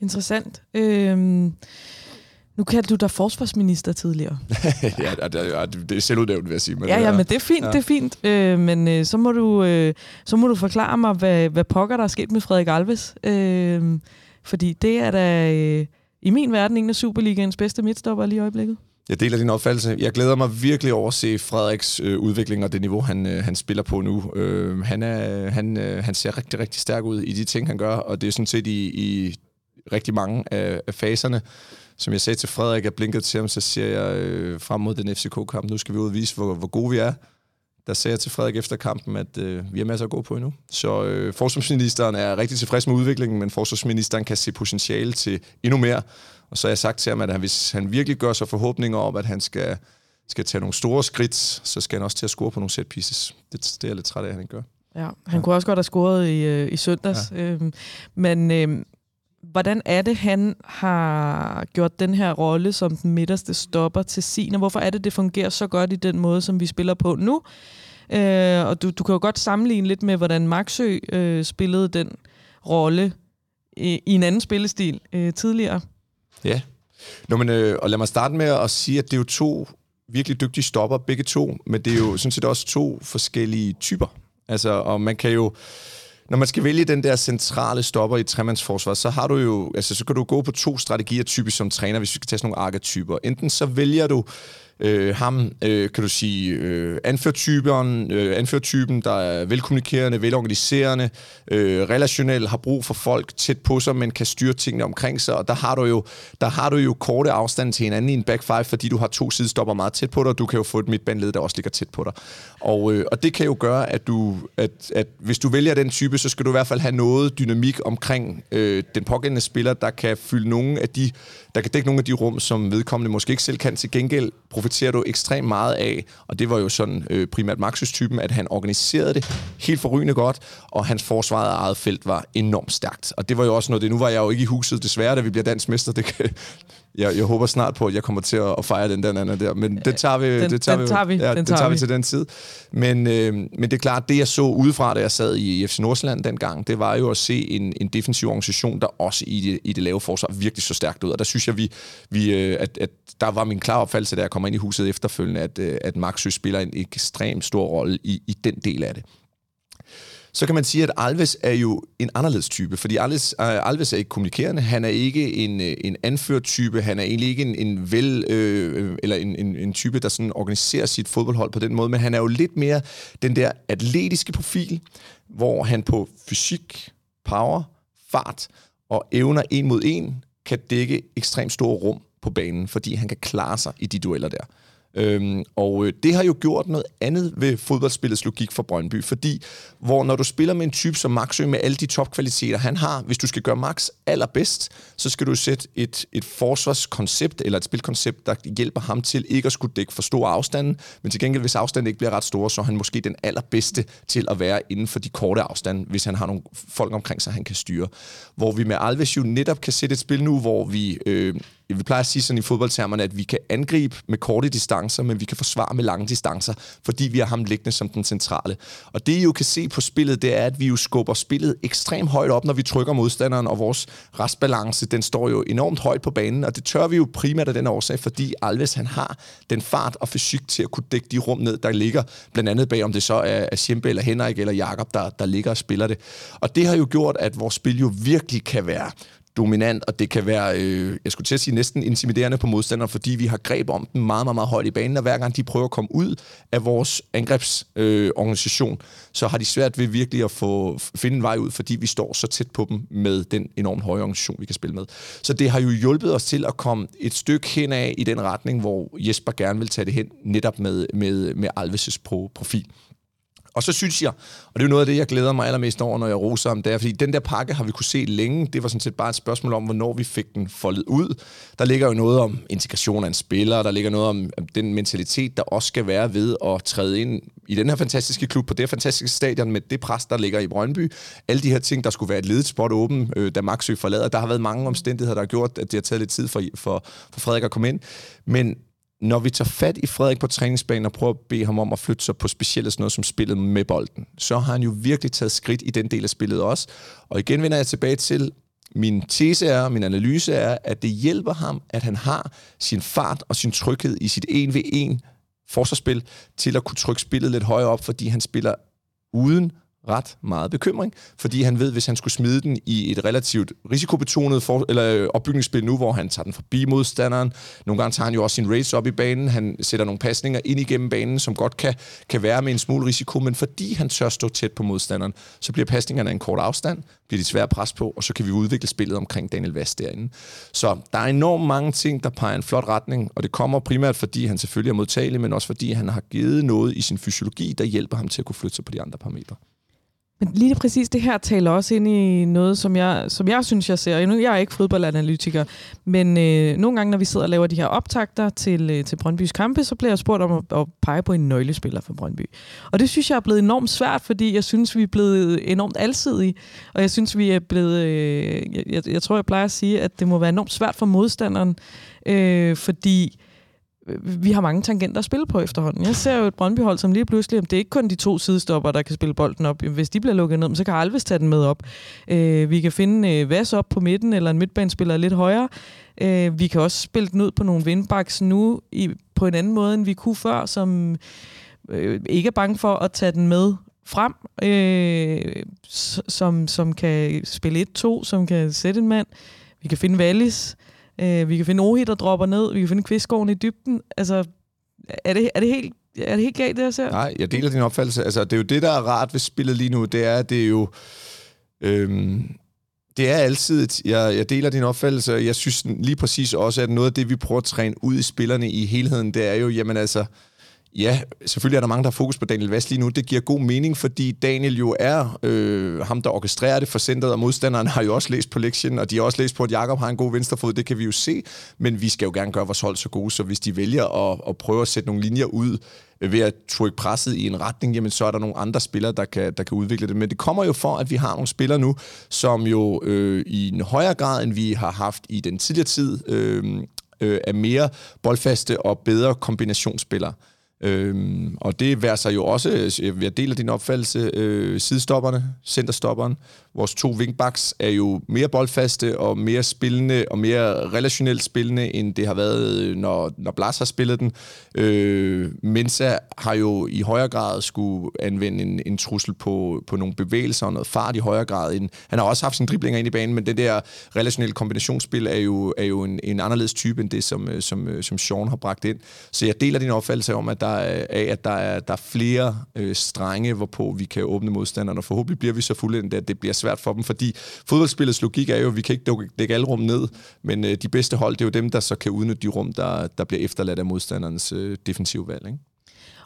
Interessant. Øhm nu kaldte du dig forsvarsminister tidligere. ja, det, det er selvudnævnt, vil jeg sige. Men ja, ja, men det er fint, ja. det er fint. Øh, men øh, så, må du, øh, så må du forklare mig, hvad, hvad pokker der er sket med Frederik Alves. Øh, fordi det er da øh, i min verden en af Superligaens bedste midtstopper lige i øjeblikket. Jeg deler din opfattelse. Jeg glæder mig virkelig over at se Frederiks øh, udvikling og det niveau, han, øh, han spiller på nu. Øh, han, er, han, øh, han ser rigtig, rigtig stærk ud i de ting, han gør, og det er sådan set i, i rigtig mange af, af faserne som jeg sagde til Frederik, jeg blinkede til ham, så siger jeg øh, frem mod den FCK-kamp, nu skal vi ud og vise, hvor, hvor gode vi er. Der sagde jeg til Frederik efter kampen, at øh, vi har masser at gå på endnu. Så øh, forsvarsministeren er rigtig tilfreds med udviklingen, men forsvarsministeren kan se potentiale til endnu mere. Og så har jeg sagt til ham, at hvis han virkelig gør sig forhåbninger om, at han skal, skal tage nogle store skridt, så skal han også til at score på nogle set pieces. Det, det er jeg lidt træt af, at han gør. Ja, han ja. kunne også godt have scoret i, øh, i søndags. Ja. Øhm, men øh, hvordan er det, han har gjort den her rolle som den midterste stopper til sin, og hvorfor er det, det fungerer så godt i den måde, som vi spiller på nu? Øh, og du, du kan jo godt sammenligne lidt med, hvordan Maxø øh, spillede den rolle i, i en anden spillestil øh, tidligere. Ja, Nå, men, øh, og lad mig starte med at sige, at det er jo to virkelig dygtige stopper, begge to, men det er jo sådan set også to forskellige typer. Altså, og man kan jo når man skal vælge den der centrale stopper i tremandsforsvar, så har du jo, altså så kan du gå på to strategier typisk som træner, hvis vi skal tage sådan nogle arketyper. Enten så vælger du øh, ham, øh, kan du sige, øh, anførtypen, øh, anførtypen, der er velkommunikerende, velorganiserende, øh, relationel, har brug for folk tæt på sig, men kan styre tingene omkring sig, og der har du jo, der har du jo korte afstand til hinanden i en back five, fordi du har to sidestopper meget tæt på dig, og du kan jo få et midtbandled, der også ligger tæt på dig. Og, øh, og det kan jo gøre, at du, at, at hvis du vælger den type, så skal du i hvert fald have noget dynamik omkring øh, den pågældende spiller, der kan fylde nogle af de, der kan dække nogle af de rum, som vedkommende måske ikke selv kan. Til gengæld profiterer du ekstremt meget af, og det var jo sådan øh, primært Maxus-typen, at han organiserede det helt forrygende godt, og hans forsvaret af eget felt var enormt stærkt. Og det var jo også noget, det nu var jeg jo ikke i huset desværre, da vi bliver dansk mester. Det kan, jeg, jeg håber snart på, at jeg kommer til at, at fejre den der anden der, men det tager vi, den, det tager den vi, tager vi, ja, den det tager, tager vi. vi til den tid. Men, øh, men det er klart, det jeg så udefra, da jeg sad i FC Nordsjælland dengang, det var jo at se en, en defensiv organisation, der også i det, i det lave forsvar virkelig så stærkt ud. Og der synes jeg, vi, vi, øh, at, at der var min klare opfattelse, da jeg kommer ind i huset efterfølgende, at, øh, at Maxø spiller en ekstrem stor rolle i, i den del af det så kan man sige, at Alves er jo en anderledes type, fordi Alves, uh, Alves er ikke kommunikerende, han er ikke en, øh, en anført type, han er egentlig ikke en, en vel, øh, eller en, en, en type, der sådan organiserer sit fodboldhold på den måde, men han er jo lidt mere den der atletiske profil, hvor han på fysik, power, fart og evner en mod en kan dække ekstremt store rum på banen, fordi han kan klare sig i de dueller der. Øhm, og øh, det har jo gjort noget andet ved fodboldspillets logik for Brøndby, fordi hvor når du spiller med en type som Maxø med alle de topkvaliteter, han har, hvis du skal gøre Max allerbedst, så skal du sætte et, et forsvarskoncept eller et spilkoncept, der hjælper ham til ikke at skulle dække for store afstande, men til gengæld, hvis afstanden ikke bliver ret stor, så er han måske den allerbedste til at være inden for de korte afstande, hvis han har nogle folk omkring sig, han kan styre. Hvor vi med Alves jo netop kan sætte et spil nu, hvor vi øh, vi plejer at sige sådan i fodboldtermerne, at vi kan angribe med korte distancer, men vi kan forsvare med lange distancer, fordi vi har ham liggende som den centrale. Og det I jo kan se på spillet, det er, at vi jo skubber spillet ekstremt højt op, når vi trykker modstanderen, og vores restbalance, den står jo enormt højt på banen, og det tør vi jo primært af den årsag, fordi Alves han har den fart og fysik til at kunne dække de rum ned, der ligger, blandt andet bag, om det så er, er eller Henrik eller Jakob, der, der ligger og spiller det. Og det har jo gjort, at vores spil jo virkelig kan være dominant, og det kan være, øh, jeg skulle til at sige, næsten intimiderende på modstanderen, fordi vi har greb om dem meget, meget, meget højt i banen, og hver gang de prøver at komme ud af vores angrebsorganisation, øh, så har de svært ved virkelig at få finde en vej ud, fordi vi står så tæt på dem med den enormt høje organisation, vi kan spille med. Så det har jo hjulpet os til at komme et stykke hen af i den retning, hvor Jesper gerne vil tage det hen, netop med, med, med Alves' profil. Og så synes jeg, og det er jo noget af det, jeg glæder mig allermest over, når jeg roser om, det er, fordi den der pakke har vi kunne se længe. Det var sådan set bare et spørgsmål om, hvornår vi fik den foldet ud. Der ligger jo noget om integration af en spiller, der ligger noget om den mentalitet, der også skal være ved at træde ind i den her fantastiske klub, på det her fantastiske stadion, med det pres, der ligger i Brøndby. Alle de her ting, der skulle være et ledet spot åben, øh, da Maxø forlader. Der har været mange omstændigheder, der har gjort, at det har taget lidt tid for, for, for Frederik at komme ind. Men når vi tager fat i Frederik på træningsbanen og prøver at bede ham om at flytte sig på specielt sådan noget som spillet med bolden, så har han jo virkelig taget skridt i den del af spillet også. Og igen vender jeg tilbage til, min tese er, min analyse er, at det hjælper ham, at han har sin fart og sin tryghed i sit 1v1 forsvarsspil til at kunne trykke spillet lidt højere op, fordi han spiller uden ret meget bekymring, fordi han ved, hvis han skulle smide den i et relativt risikobetonet for, eller øh, opbygningsspil nu, hvor han tager den forbi modstanderen, nogle gange tager han jo også sin race op i banen, han sætter nogle pasninger ind igennem banen, som godt kan, kan være med en smule risiko, men fordi han tør stå tæt på modstanderen, så bliver pasningerne en kort afstand, bliver de svære pres på, og så kan vi udvikle spillet omkring Daniel Vast derinde. Så der er enormt mange ting, der peger en flot retning, og det kommer primært, fordi han selvfølgelig er modtagelig, men også fordi han har givet noget i sin fysiologi, der hjælper ham til at kunne flytte sig på de andre parametre. Men lige præcis det her taler også ind i noget, som jeg, som jeg synes, jeg ser. Jeg er ikke fodboldanalytiker, men øh, nogle gange, når vi sidder og laver de her optagter til, øh, til Brøndbys kampe, så bliver jeg spurgt om at, at pege på en nøglespiller for Brøndby. Og det synes jeg er blevet enormt svært, fordi jeg synes, vi er blevet enormt alsidige. Og jeg synes, vi er blevet... Øh, jeg, jeg tror, jeg plejer at sige, at det må være enormt svært for modstanderen, øh, fordi vi har mange tangenter at spille på efterhånden. Jeg ser jo et Brøndbyhold, som lige pludselig, det er ikke kun de to sidestopper, der kan spille bolden op. Hvis de bliver lukket ned, så kan Alves tage den med op. Øh, vi kan finde øh, Vas op på midten, eller en midtbanespiller lidt højere. Øh, vi kan også spille den ud på nogle vindbaks nu i, på en anden måde, end vi kunne før, som øh, ikke er bange for at tage den med frem, øh, som, som kan spille 1-2, som kan sætte en mand. Vi kan finde Wallis. Øh, Øh, vi kan finde Ohi, der dropper ned. Vi kan finde Kvistgården i dybden. Altså, er det, er det helt er det helt galt, det jeg ser? Nej, jeg deler din opfattelse. Altså, det er jo det, der er rart ved spillet lige nu. Det er, det er jo... Øhm, det er altid, jeg, jeg deler din opfattelse, og jeg synes lige præcis også, at noget af det, vi prøver at træne ud i spillerne i helheden, det er jo, jamen altså, Ja, selvfølgelig er der mange, der har fokus på Daniel Vast lige nu. Det giver god mening, fordi Daniel jo er øh, ham, der orkestrerer det for centret, og modstanderen har jo også læst på lektien, og de har også læst på, at Jakob har en god venstrefod. Det kan vi jo se, men vi skal jo gerne gøre vores hold så gode, så hvis de vælger at, at prøve at sætte nogle linjer ud øh, ved at trykke presset i en retning, jamen så er der nogle andre spillere, der kan, der kan udvikle det. Men det kommer jo for, at vi har nogle spillere nu, som jo øh, i en højere grad, end vi har haft i den tidligere tid, øh, øh, er mere boldfaste og bedre kombinationsspillere. Øhm, og det værer sig jo også, øh, jeg deler din opfattelse, øh, sidestopperne, centerstopperen, vores to wingbacks er jo mere boldfaste og mere spillende og mere relationelt spillende, end det har været, øh, når, når Blas har spillet den. Øh, Mensa har jo i højere grad skulle anvende en, en trussel på, på nogle bevægelser og noget fart i højere grad. End, han har også haft sine driblinger ind i banen, men det der relationelle kombinationsspil er jo, er jo en, en anderledes type end det, som, øh, som, som Sean har bragt ind. Så jeg deler din opfattelse om, at der af, at der er, der er flere øh, strenge, hvorpå vi kan åbne modstanderne, og forhåbentlig bliver vi så fulde, at det bliver svært for dem, fordi fodboldspillets logik er jo, at vi kan ikke dække alle rum ned, men øh, de bedste hold, det er jo dem, der så kan udnytte de rum, der, der bliver efterladt af modstanderens øh, defensive valg. Ikke?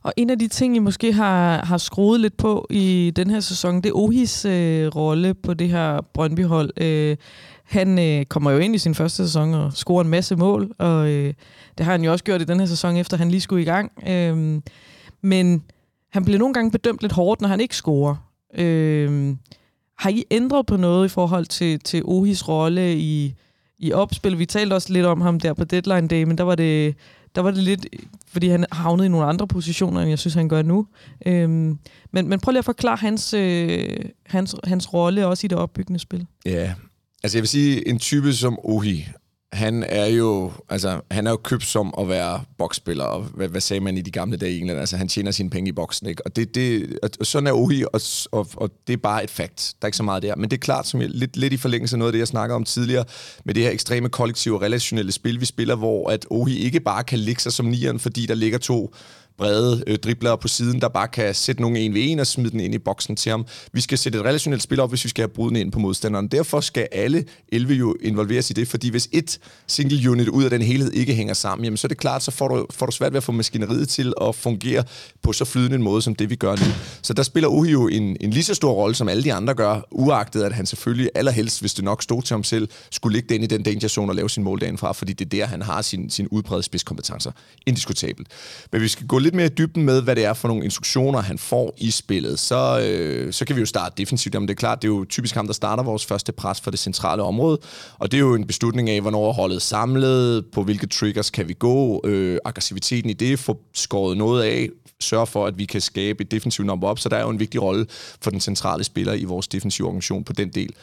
Og en af de ting, I måske har, har skruet lidt på i den her sæson, det er Ohis øh, rolle på det her Brøndby-hold. Øh, han øh, kommer jo ind i sin første sæson og scorer en masse mål, og øh, det har han jo også gjort i den her sæson, efter han lige skulle i gang. Øh, men han bliver nogle gange bedømt lidt hårdt, når han ikke scorer. Øh, har I ændret på noget i forhold til, til Ohis rolle i, i opspil? Vi talte også lidt om ham der på deadline day, men der var det, der var det lidt, fordi han havnede i nogle andre positioner, end jeg synes, han gør nu. Øhm, men, men prøv lige at forklare hans, øh, hans, hans rolle også i det opbyggende spil. Ja, altså jeg vil sige, en type som Ohi, han er jo altså, han er jo købt som at være boksspiller, og hvad, hvad sagde man i de gamle dage i England? Altså, han tjener sine penge i boksen, ikke? Og, det, det, og sådan er Ohi, og, og, og, det er bare et fakt. Der er ikke så meget der. Men det er klart, som jeg, lidt, lidt i forlængelse af noget af det, jeg snakkede om tidligere, med det her ekstreme kollektive og relationelle spil, vi spiller, hvor at Ohi ikke bare kan ligge sig som nieren, fordi der ligger to brede øh, dribler på siden, der bare kan sætte nogen en ved en og smide den ind i boksen til ham. Vi skal sætte et relationelt spil op, hvis vi skal have bruden ind på modstanderen. Derfor skal alle 11 jo involveres i det, fordi hvis et single unit ud af den helhed ikke hænger sammen, jamen så er det klart, så får du, får du svært ved at få maskineriet til at fungere på så flydende en måde, som det vi gør nu. Så der spiller Uhi jo en, en lige så stor rolle, som alle de andre gør, uagtet at han selvfølgelig allerhelst, hvis det nok stod til ham selv, skulle ligge den i den danger zone og lave sin mål fra, fordi det er der, han har sin, sin udbredte spidskompetencer. Indiskutabelt. Men vi skal gå lidt mere i dybden med, hvad det er for nogle instruktioner, han får i spillet. Så, øh, så kan vi jo starte defensivt. Jamen det er klart, det er jo typisk ham, der starter vores første pres for det centrale område. Og det er jo en beslutning af, hvornår holdet samlet, på hvilke triggers kan vi gå, øh, aggressiviteten i det, få skåret noget af, sørge for, at vi kan skabe et defensivt nummer op, så der er jo en vigtig rolle for den centrale spiller i vores defensive organisation på den del.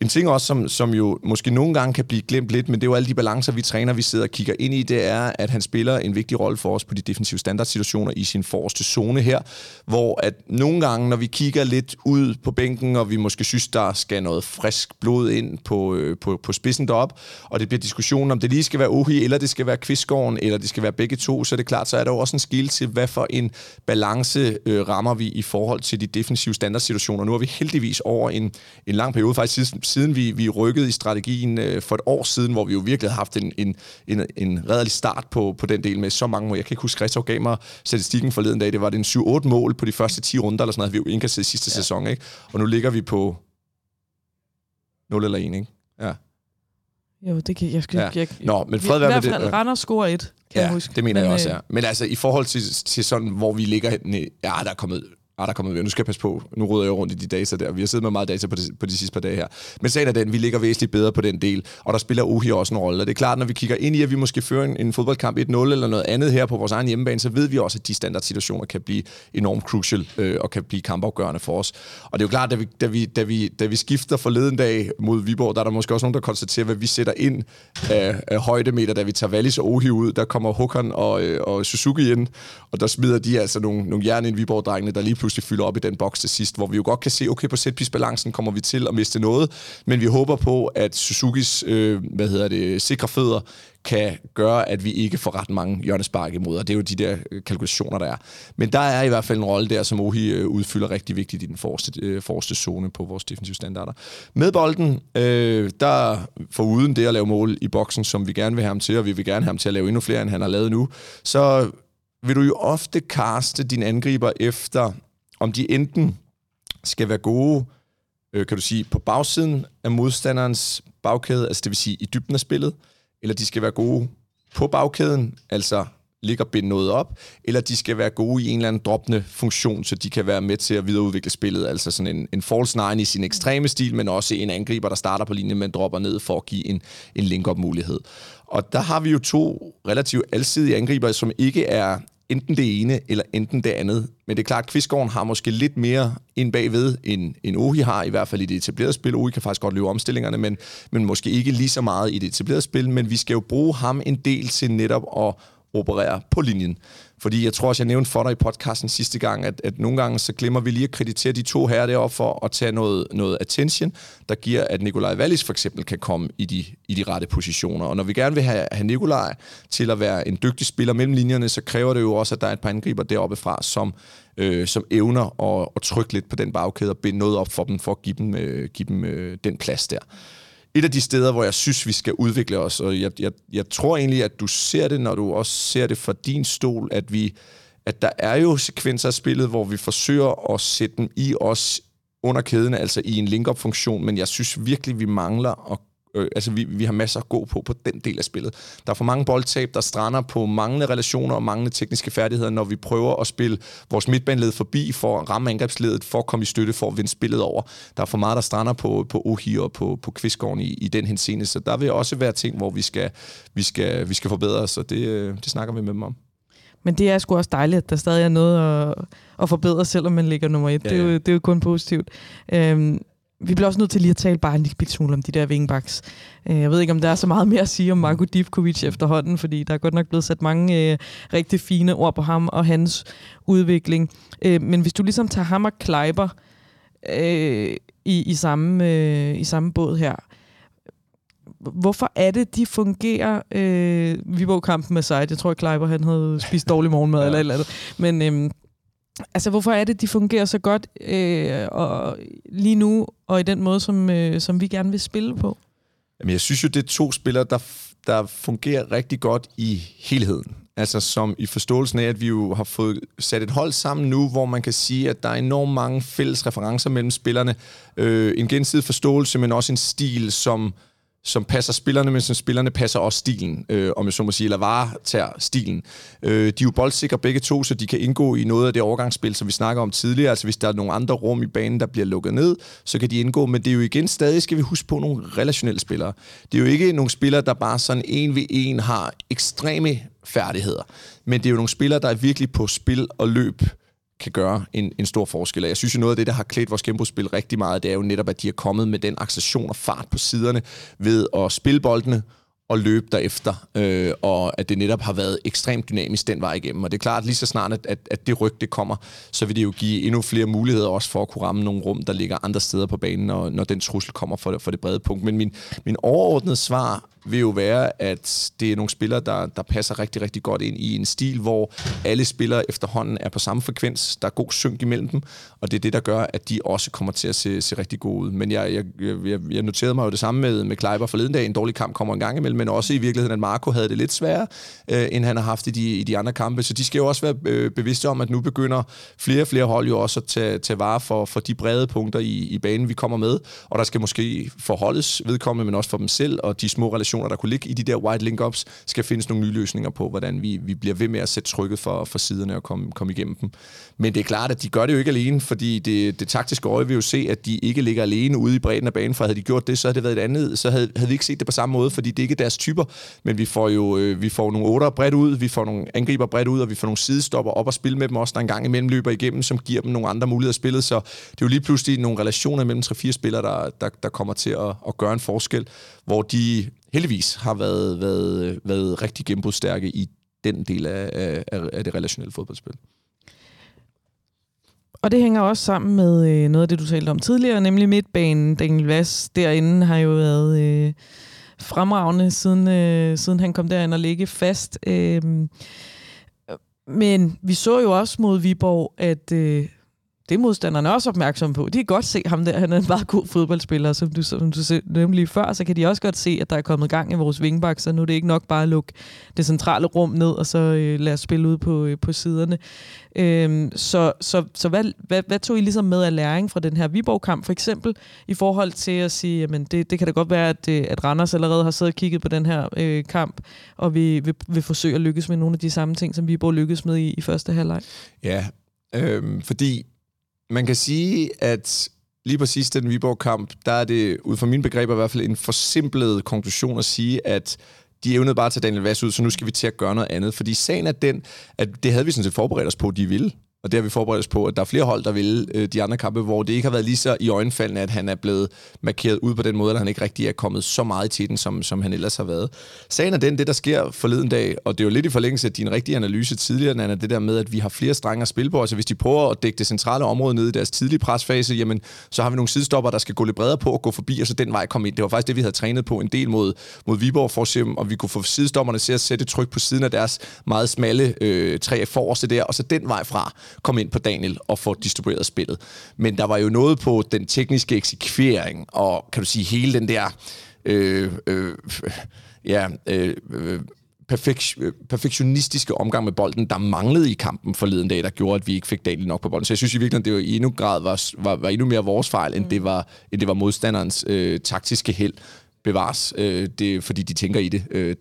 En ting også, som, som jo måske nogle gange kan blive glemt lidt, men det er jo alle de balancer, vi træner, vi sidder og kigger ind i, det er, at han spiller en vigtig rolle for os på de defensive situationer i sin forreste zone her, hvor at nogle gange, når vi kigger lidt ud på bænken, og vi måske synes, der skal noget frisk blod ind på, øh, på, på spidsen derop, og det bliver diskussion om det lige skal være Ohi, eller det skal være Kvistgården, eller det skal være begge to, så er det klart, så er der jo også en skil til, hvad for en balance øh, rammer vi i forhold til de defensive standardsituationer. Nu er vi heldigvis over en, en lang periode, faktisk siden vi, vi rykkede i strategien øh, for et år siden, hvor vi jo virkelig har haft en, en, en, en redelig start på, på den del med så mange. Jeg kan ikke huske, Christoph gav mig statistikken forleden dag. Det var det en 7-8 mål på de første 10 runder, eller sådan noget, vi jo indkasset i sidste ja. sæson. Ikke? Og nu ligger vi på 0 eller 1, ikke? Ja. Jo, det kan jeg skal ja. jeg, Nå, men fred det. I hvert fald Randers scorer et, kan ja, jeg huske. det mener men, jeg også, øh, ja. Men altså, i forhold til, til sådan, hvor vi ligger... Ja, der er kommet Ah, der er kommet Nu skal jeg passe på. Nu råder jeg rundt i de data der. Vi har siddet med meget data på de, på de sidste par dage her. Men sagen er den, vi ligger væsentligt bedre på den del, og der spiller Ohi også en rolle. Og det er klart, når vi kigger ind i, at vi måske fører en, en fodboldkamp 1-0 eller noget andet her på vores egen hjemmebane, så ved vi også, at de standardsituationer kan blive enormt crucial øh, og kan blive kampafgørende for os. Og det er jo klart, da vi, da vi, da vi, da vi skifter forleden dag mod Viborg, der er der måske også nogen, der konstaterer, hvad vi sætter ind af, af højdemeter, da vi tager Wallis og Ohi ud. Der kommer Håkon og, øh, og Suzuki ind, og der smider de altså nogle, nogle jern ind Viborg-drengene, der lige pludselig fylder op i den boks til sidst, hvor vi jo godt kan se, okay, på setpiece-balancen kommer vi til at miste noget, men vi håber på, at Suzukis, øh, hvad hedder det, sikre fødder kan gøre, at vi ikke får ret mange hjørnespark imod, og det er jo de der øh, kalkulationer, der er. Men der er i hvert fald en rolle der, som Ohi øh, udfylder rigtig vigtigt i den forreste, øh, forreste zone på vores defensive standarder. Med bolden, øh, der for uden det at lave mål i boksen, som vi gerne vil have ham til, og vi vil gerne have ham til at lave endnu flere, end han har lavet nu, så vil du jo ofte kaste din angriber efter om de enten skal være gode, øh, kan du sige, på bagsiden af modstanderens bagkæde, altså det vil sige i dybden af spillet, eller de skal være gode på bagkæden, altså ligge og binde noget op, eller de skal være gode i en eller anden droppende funktion, så de kan være med til at videreudvikle spillet, altså sådan en, en false nine i sin ekstreme stil, men også en angriber, der starter på linjen, men dropper ned for at give en, en link-up mulighed. Og der har vi jo to relativt alsidige angriber, som ikke er enten det ene eller enten det andet. Men det er klart, at Kvistgården har måske lidt mere ind bagved, end, end Ohi har, i hvert fald i det etablerede spil. Ohi kan faktisk godt løbe omstillingerne, men, men måske ikke lige så meget i det etablerede spil. Men vi skal jo bruge ham en del til netop at operere på linjen. Fordi jeg tror også, jeg nævnte for dig i podcasten sidste gang, at, at nogle gange så glemmer vi lige at kreditere de to her deroppe for at tage noget, noget attention, der giver, at Nikolaj Wallis for eksempel kan komme i de, i de rette positioner. Og når vi gerne vil have, have Nikolaj til at være en dygtig spiller mellem linjerne, så kræver det jo også, at der er et par angriber deroppe fra, som, øh, som evner at, at trykke lidt på den bagkæde og binde noget op for dem, for at give dem, øh, give dem øh, den plads der et af de steder, hvor jeg synes, vi skal udvikle os, og jeg, jeg, jeg tror egentlig, at du ser det, når du også ser det fra din stol, at vi at der er jo sekvenser af spillet, hvor vi forsøger at sætte dem i os under kæden, altså i en link-up-funktion, men jeg synes virkelig, vi mangler at Øh, altså, vi, vi har masser at gå på på den del af spillet. Der er for mange boldtab, der strander på manglende relationer og manglende tekniske færdigheder, når vi prøver at spille vores midtbaneled forbi for at ramme angrebsledet, for at komme i støtte, for at vinde spillet over. Der er for meget, der strander på, på Ohi og på, på Kvistgården i, i den henseende, så der vil også være ting, hvor vi skal, vi skal, vi skal forbedre os, og det, øh, det snakker vi med dem om. Men det er sgu også dejligt, at der stadig er noget at, at forbedre, selvom man ligger nummer et. Ja, ja. Det, er jo, det er jo kun positivt. Øhm, vi bliver også nødt til lige at tale bare en lille smule om de der wingbacks. Øh, jeg ved ikke, om der er så meget mere at sige om Marko Divkovic efterhånden, fordi der er godt nok blevet sat mange øh, rigtig fine ord på ham og hans udvikling. Øh, men hvis du ligesom tager ham og Kleiber øh, i, i, samme, øh, i samme båd her, hvorfor er det, de fungerer? Øh, Viborg-kampen med sig, jeg tror, at Kleiber han havde spist dårlig morgenmad ja. eller et eller andet. Men øh, altså, hvorfor er det, de fungerer så godt øh, og lige nu, og i den måde, som, øh, som vi gerne vil spille på? Jamen, jeg synes jo, det er to spillere, der, der fungerer rigtig godt i helheden. Altså som i forståelsen af, at vi jo har fået sat et hold sammen nu, hvor man kan sige, at der er enormt mange fælles referencer mellem spillerne. Øh, en gensidig forståelse, men også en stil, som som passer spillerne, men som spillerne passer også stilen, øh, om jeg så må sige, eller varetager stilen. Øh, de er jo boldsikre begge to, så de kan indgå i noget af det overgangsspil, som vi snakker om tidligere. Altså hvis der er nogle andre rum i banen, der bliver lukket ned, så kan de indgå, men det er jo igen stadig, skal vi huske på, nogle relationelle spillere. Det er jo ikke nogle spillere, der bare sådan en ved en har ekstreme færdigheder, men det er jo nogle spillere, der er virkelig på spil og løb kan gøre en, en stor forskel. Og jeg synes jo, noget af det, der har klædt vores genbrugsspil rigtig meget, det er jo netop, at de er kommet med den accession og fart på siderne ved at spille boldene og løbe derefter, øh, og at det netop har været ekstremt dynamisk den vej igennem. Og det er klart, at lige så snart, at, at, at det ryg det kommer, så vil det jo give endnu flere muligheder også for at kunne ramme nogle rum, der ligger andre steder på banen, når, når den trussel kommer for det, for det brede punkt. Men min, min overordnede svar vil jo være, at det er nogle spillere, der, der passer rigtig, rigtig godt ind i en stil, hvor alle spillere efterhånden er på samme frekvens. Der er god synk imellem dem, og det er det, der gør, at de også kommer til at se, se rigtig gode ud. Men jeg, jeg, jeg, jeg noterede mig jo det samme med, med Kleiber forleden dag. En dårlig kamp kommer en gang imellem, men også i virkeligheden, at Marco havde det lidt sværere, øh, end han har haft i de, i de andre kampe. Så de skal jo også være øh, bevidste om, at nu begynder flere og flere hold jo også at tage, tage vare for, for de brede punkter i, i banen, vi kommer med. Og der skal måske forholdes vedkommende, men også for dem selv, og de små relationer informationer, der kunne ligge i de der white link-ups, skal findes nogle nye løsninger på, hvordan vi, vi bliver ved med at sætte trykket for, for siderne og komme, komme igennem dem. Men det er klart, at de gør det jo ikke alene, fordi det, det taktiske øje vil jo se, at de ikke ligger alene ude i bredden af banen, for havde de gjort det, så havde det været et andet, så havde, havde vi ikke set det på samme måde, fordi det ikke er deres typer, men vi får jo øh, vi får nogle otter bredt ud, vi får nogle angriber bredt ud, og vi får nogle sidestopper op og spille med dem også, der en gang imellem løber igennem, som giver dem nogle andre muligheder at spille, så det er jo lige pludselig nogle relationer mellem 3-4 spillere, der, der, der kommer til at, at gøre en forskel, hvor de heldigvis har været, været, været rigtig genbrugsstærke i den del af, af, af det relationelle fodboldspil. Og det hænger også sammen med øh, noget af det, du talte om tidligere, nemlig midtbanen. Daniel Vass derinde har jo været øh, fremragende, siden, øh, siden han kom derind og ligge fast. Øh, men vi så jo også mod Viborg, at øh, det er modstanderne også opmærksomme på. De kan godt se ham der, han er en meget god fodboldspiller, som du, som du nævnte lige før, så kan de også godt se, at der er kommet gang i vores vingbak, så nu er det ikke nok bare at lukke det centrale rum ned, og så øh, lade os spille ud på, øh, på siderne. Øhm, så så, så hvad, hvad, hvad tog I ligesom med af læring fra den her Viborg-kamp, for eksempel, i forhold til at sige, jamen det, det kan da godt være, at, øh, at Randers allerede har siddet og kigget på den her øh, kamp, og vi vil, vil forsøge at lykkes med nogle af de samme ting, som Viborg lykkedes med i, i første halvleg? Ja, øhm, fordi man kan sige, at lige præcis den Viborg-kamp, der er det, ud fra mine begreber i hvert fald, en forsimplet konklusion at sige, at de evnede bare at tage Daniel Vass ud, så nu skal vi til at gøre noget andet. Fordi sagen er den, at det havde vi sådan set forberedt os på, at de ville. Og det har vi forberedt os på, at der er flere hold, der vil øh, de andre kampe, hvor det ikke har været lige så i øjenfaldene, at han er blevet markeret ud på den måde, at han ikke rigtig er kommet så meget i tiden, som, som han ellers har været. Sagen er den, det der sker forleden dag, og det er jo lidt i forlængelse af din rigtige analyse tidligere, Nana, det der med, at vi har flere strenge at spille på. Altså hvis de prøver at dække det centrale område ned i deres tidlige presfase, jamen så har vi nogle sidestopper, der skal gå lidt bredere på og gå forbi, og så den vej komme ind. Det var faktisk det, vi havde trænet på en del mod, mod Viborg, for at se, om vi kunne få sidestopperne til at sætte tryk på siden af deres meget smalle øh, træ forreste der, og så den vej fra komme ind på Daniel og få distribueret spillet. Men der var jo noget på den tekniske eksekvering, og kan du sige, hele den der... Øh, øh, ja, øh, øh, perfektionistiske omgang med bolden, der manglede i kampen forleden dag, der gjorde, at vi ikke fik Daniel nok på bolden. Så jeg synes i virkeligheden, det var i endnu grad var, var, var endnu mere vores fejl, end det var, end det var modstanderens øh, taktiske held bevares, øh, det, fordi de tænker i det. Øh,